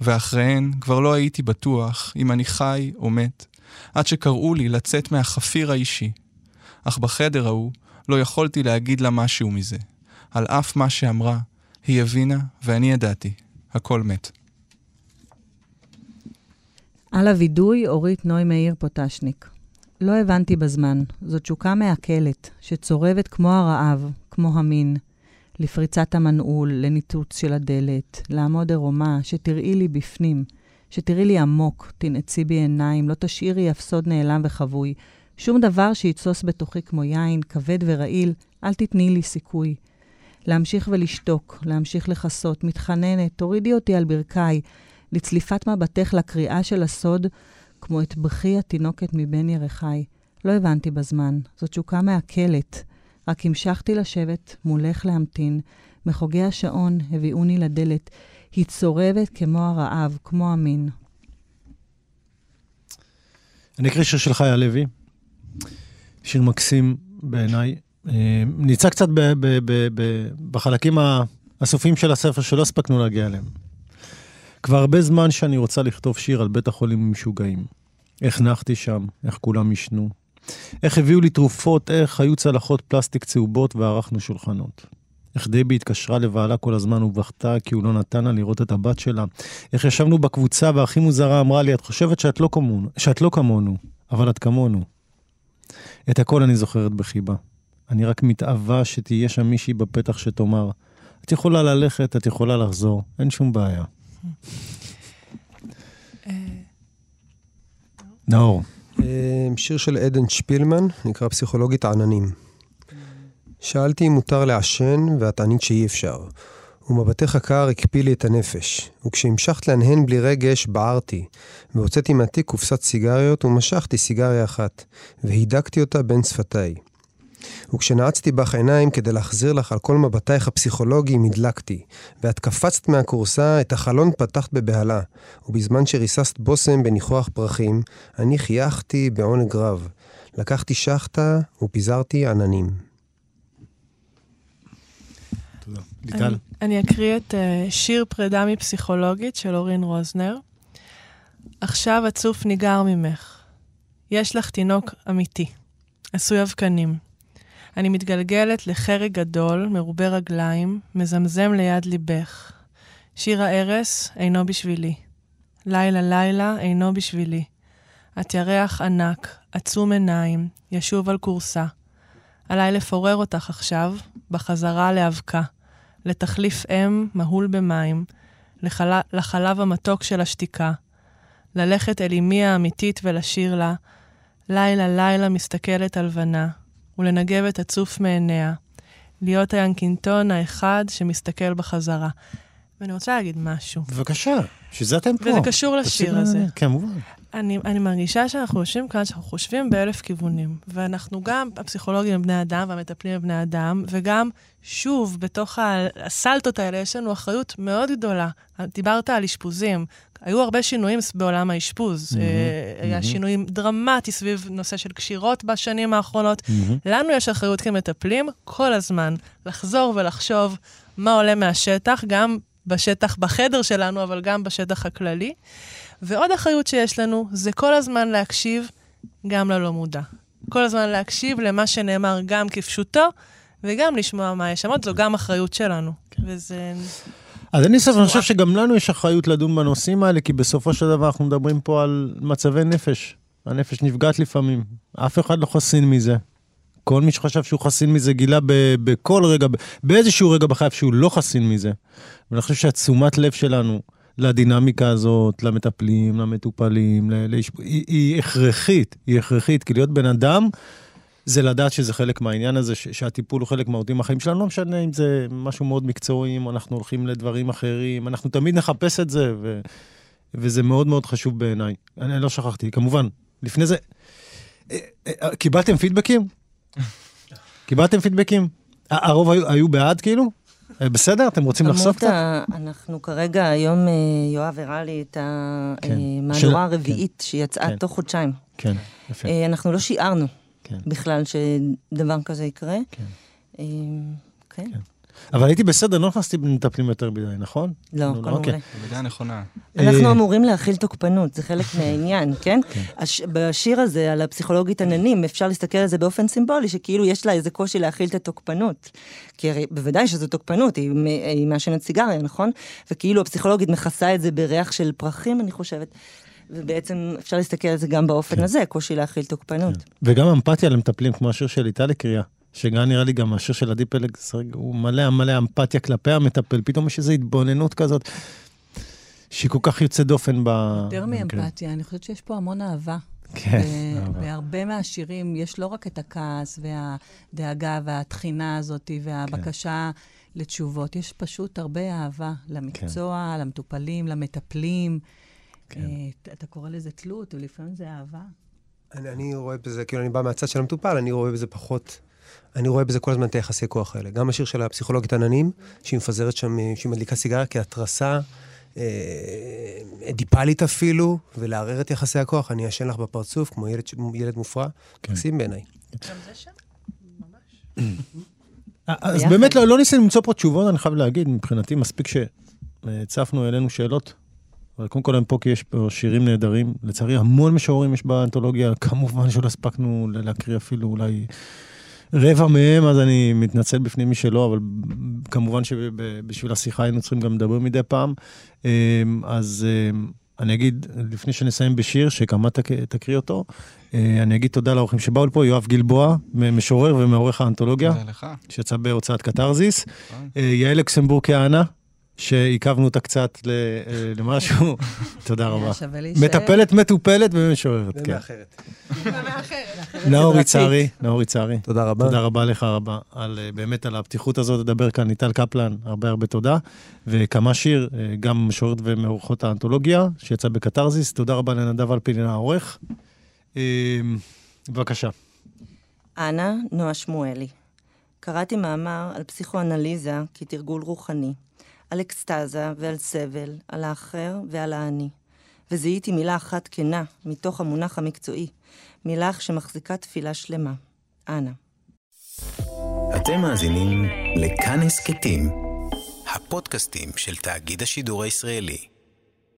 ואחריהן כבר לא הייתי בטוח אם אני חי או מת, עד שקראו לי לצאת מהחפיר האישי. אך בחדר ההוא לא יכולתי להגיד לה משהו מזה. על אף מה שאמרה, היא הבינה ואני ידעתי. הכל מת. על הווידוי, אורית נוי מאיר פוטשניק. לא הבנתי בזמן, זו תשוקה מעכלת, שצורבת כמו הרעב, כמו המין. לפריצת המנעול, לניתוץ של הדלת, לעמוד ערומה, שתראי לי בפנים. שתראי לי עמוק, תנעצי בי עיניים, לא תשאירי אף סוד נעלם וחבוי. שום דבר שיתסוס בתוכי כמו יין, כבד ורעיל, אל תתני לי סיכוי. להמשיך ולשתוק, להמשיך לכסות, מתחננת, תורידי אותי על ברכיי, לצליפת מבטך לקריאה של הסוד, כמו את בכי התינוקת מבין ירחיי. לא הבנתי בזמן, זאת תשוקה מעכלת. רק המשכתי לשבת, מולך להמתין. מחוגי השעון הביאוני לדלת. היא צורבת כמו הרעב, כמו המין. אני אקריא שיר של חיה לוי, שיר מקסים בעיניי. אה, נמצא קצת ב- ב- ב- בחלקים הסופיים של הספר שלא הספקנו להגיע אליהם. כבר הרבה זמן שאני רוצה לכתוב שיר על בית החולים המשוגעים. איך נחתי שם, איך כולם ישנו. איך הביאו לי תרופות, איך היו צלחות פלסטיק צהובות וערכנו שולחנות. איך דבי התקשרה לבעלה כל הזמן ובכתה כי הוא לא נתן לה לראות את הבת שלה. איך ישבנו בקבוצה והכי מוזרה אמרה לי, את חושבת שאת לא, כמונו, שאת לא כמונו, אבל את כמונו. את הכל אני זוכרת בחיבה. אני רק מתאווה שתהיה שם מישהי בפתח שתאמר, את יכולה ללכת, את יכולה לחזור, אין שום בעיה. נאור. אה, שיר של עדן שפילמן, נקרא פסיכולוגית עננים. שאלתי אם מותר לעשן, ואת ענית שאי אפשר. ומבטך הקר הקפיא לי את הנפש. וכשהמשכת להנהן בלי רגש, בערתי. והוצאתי מהתיק קופסת סיגריות, ומשכתי סיגריה אחת. והידקתי אותה בין שפתיי. וכשנעצתי בך עיניים כדי להחזיר לך על כל מבטייך הפסיכולוגיים, הדלקתי. ואת קפצת מהכורסה, את החלון פתחת בבהלה. ובזמן שריססת בושם בניחוח פרחים, אני חייכתי בעונג רב. לקחתי שחטה ופיזרתי עננים. תודה. ליטל? אני אקריא את uh, שיר פרידה מפסיכולוגית של אורין רוזנר. עכשיו הצוף ניגר ממך. יש לך תינוק אמיתי, עשוי אבקנים. אני מתגלגלת לחרג גדול, מרובה רגליים, מזמזם ליד ליבך. שיר הארס אינו בשבילי. לילה לילה אינו בשבילי. את ירח ענק, עצום עיניים, ישוב על כורסה. עליי לפורר אותך עכשיו, בחזרה לאבקה. לתחליף אם מהול במים, לחל... לחלב המתוק של השתיקה, ללכת אל אמי האמיתית ולשיר לה, לילה לילה מסתכלת הלבנה, ולנגב את הצוף מעיניה, להיות הינקינטון האחד שמסתכל בחזרה. ואני רוצה להגיד משהו. בבקשה, שזה אתם פה. וזה קשור לשיר הזה. כן, כמובן. אני, אני מרגישה שאנחנו יושבים כאן, שאנחנו חושבים באלף כיוונים. ואנחנו גם, הפסיכולוגים הם בני אדם, והמטפלים הם בני אדם, וגם, שוב, בתוך הסלטות האלה יש לנו אחריות מאוד גדולה. דיברת על אשפוזים. היו הרבה שינויים בעולם האשפוז. Mm-hmm, היה mm-hmm. שינויים דרמטי סביב נושא של קשירות בשנים האחרונות. Mm-hmm. לנו יש אחריות כמטפלים כל הזמן לחזור ולחשוב מה עולה מהשטח, גם בשטח בחדר שלנו, אבל גם בשטח הכללי. ועוד אחריות שיש לנו זה כל הזמן להקשיב גם ללא מודע. כל הזמן להקשיב למה שנאמר גם כפשוטו, וגם לשמוע מה יש שם. זו גם אחריות שלנו. כן. וזה... אז אני סוף, אני חושב שגם לנו יש אחריות לדון בנושאים האלה, כי בסופו של דבר אנחנו מדברים פה על מצבי נפש. הנפש נפגעת לפעמים, אף אחד לא חסין מזה. כל מי שחשב שהוא חסין מזה גילה בכל רגע, באיזשהו רגע בחייו שהוא לא חסין מזה. ואני חושב שהתשומת לב שלנו לדינמיקה הזאת, למטפלים, למטופלים, לאשפ... היא, היא הכרחית, היא הכרחית, כי להיות בן אדם זה לדעת שזה חלק מהעניין הזה, ש- שהטיפול הוא חלק מהותי מהחיים שלנו, לא משנה אם זה משהו מאוד מקצועי, אם אנחנו הולכים לדברים אחרים, אנחנו תמיד נחפש את זה, ו... וזה מאוד מאוד חשוב בעיניי. אני לא שכחתי, כמובן, לפני זה, אה, אה, קיבלתם פידבקים? קיבלתם פידבקים? הרוב היו, היו בעד כאילו? אה, בסדר? אתם רוצים לחשוף קצת? אנחנו כרגע, היום אה, יואב הראה לי את המהדורה כן. הרביעית כן. שיצאה כן. תוך חודשיים. כן, יפה. אה, אנחנו לא שיערנו בכלל שדבר כזה יקרה. כן. אבל הייתי בסדר, לא נכנסתי במטפלים יותר מדי, נכון? לא, הכל מעולה. אוקיי. במידה נכונה. אנחנו אמורים להכיל תוקפנות, זה חלק מהעניין, כן? כן. בשיר הזה, על הפסיכולוגית עננים, אפשר להסתכל על זה באופן סימבולי, שכאילו יש לה איזה קושי להכיל את התוקפנות. כי הרי בוודאי שזו תוקפנות, היא מעשנת סיגריה, נכון? וכאילו הפסיכולוגית מכסה את זה בריח של פרחים, אני חושבת. ובעצם אפשר להסתכל על זה גם באופן כן. הזה, קושי להכיל תוקפנות. כן. וגם אמפתיה למטפלים, כמו השיר של איטלי קריאה. שגם נראה לי גם השיר של עדי פלג, הוא מלא מלא אמפתיה כלפי המטפל, פתאום יש איזו התבוננות כזאת, שהיא כל כך יוצאת דופן ב... יותר מאמפתיה, אני חושבת שיש פה המון אהבה. כן. בהרבה מהשירים יש לא רק את הכעס והדאגה והתחינה הזאת והבקשה כן. לתשובות, יש פשוט הרבה אהבה למקצוע, כן. למטופלים, למטפלים. כן. אה, אתה קורא לזה תלות, ולפעמים זה אהבה. אני, אני רואה בזה, כאילו, אני בא מהצד של המטופל, אני רואה בזה פחות אני רואה בזה כל הזמן את היחסי כוח האלה. גם השיר של הפסיכולוגית עננים, שהיא מפזרת שם, שהיא מדליקה סיגריה כהתרסה, אה, אדיפלית אפילו, ולערער את יחסי הכוח, אני אשן לך בפרצוף, כמו ילד, ילד מופרע, כן. מקסים בעיניי. גם זה שם? ממש. אז באמת לא, לא ניסינו למצוא פה תשובות, אני חייב להגיד, מבחינתי מספיק שהצפנו, העלינו שאלות. אבל קודם כל הם פה כי יש פה שירים נהדרים. לצערי, המון משוררים יש באנתולוגיה, כמובן שלא הספקנו להקריא אפילו אולי רבע מהם, אז אני מתנצל בפני מי שלא, אבל כמובן שבשביל השיחה היינו צריכים גם לדבר מדי פעם. אמ, אז אמ, אני אגיד, לפני שנסיים בשיר, שכמה תק, תקריא אותו, אה, אני אגיד תודה לאורחים שבאו לפה, יואב גלבוע, משורר ומעורך האנתולוגיה, שיצא בהוצאת קתרזיס, נכון. אה, יעל אקסמבורג כהנא, שעיכבנו אותה קצת אה, למשהו. תודה רבה. מטפלת, מטופלת ומשוררת. ומאחרת. נאור יצהרי, נאור יצהרי. תודה רבה. תודה רבה לך רבה, על, אה, באמת על הפתיחות הזאת לדבר כאן. ניטל קפלן, הרבה הרבה תודה. וכמה שיר, אה, גם משוררת ומאורחות האנתולוגיה, שיצא בקתרזיס. תודה רבה לנדב אלפילין העורך. בבקשה. אנה נועה שמואלי. קראתי מאמר על פסיכואנליזה כתרגול רוחני. על אקסטזה ועל סבל, על האחר ועל האני. וזיהיתי מילה אחת כנה מתוך המונח המקצועי, מילה שמחזיקה תפילה שלמה. אנא. אתם מאזינים לכאן הסכתים, הפודקאסטים של תאגיד השידור הישראלי.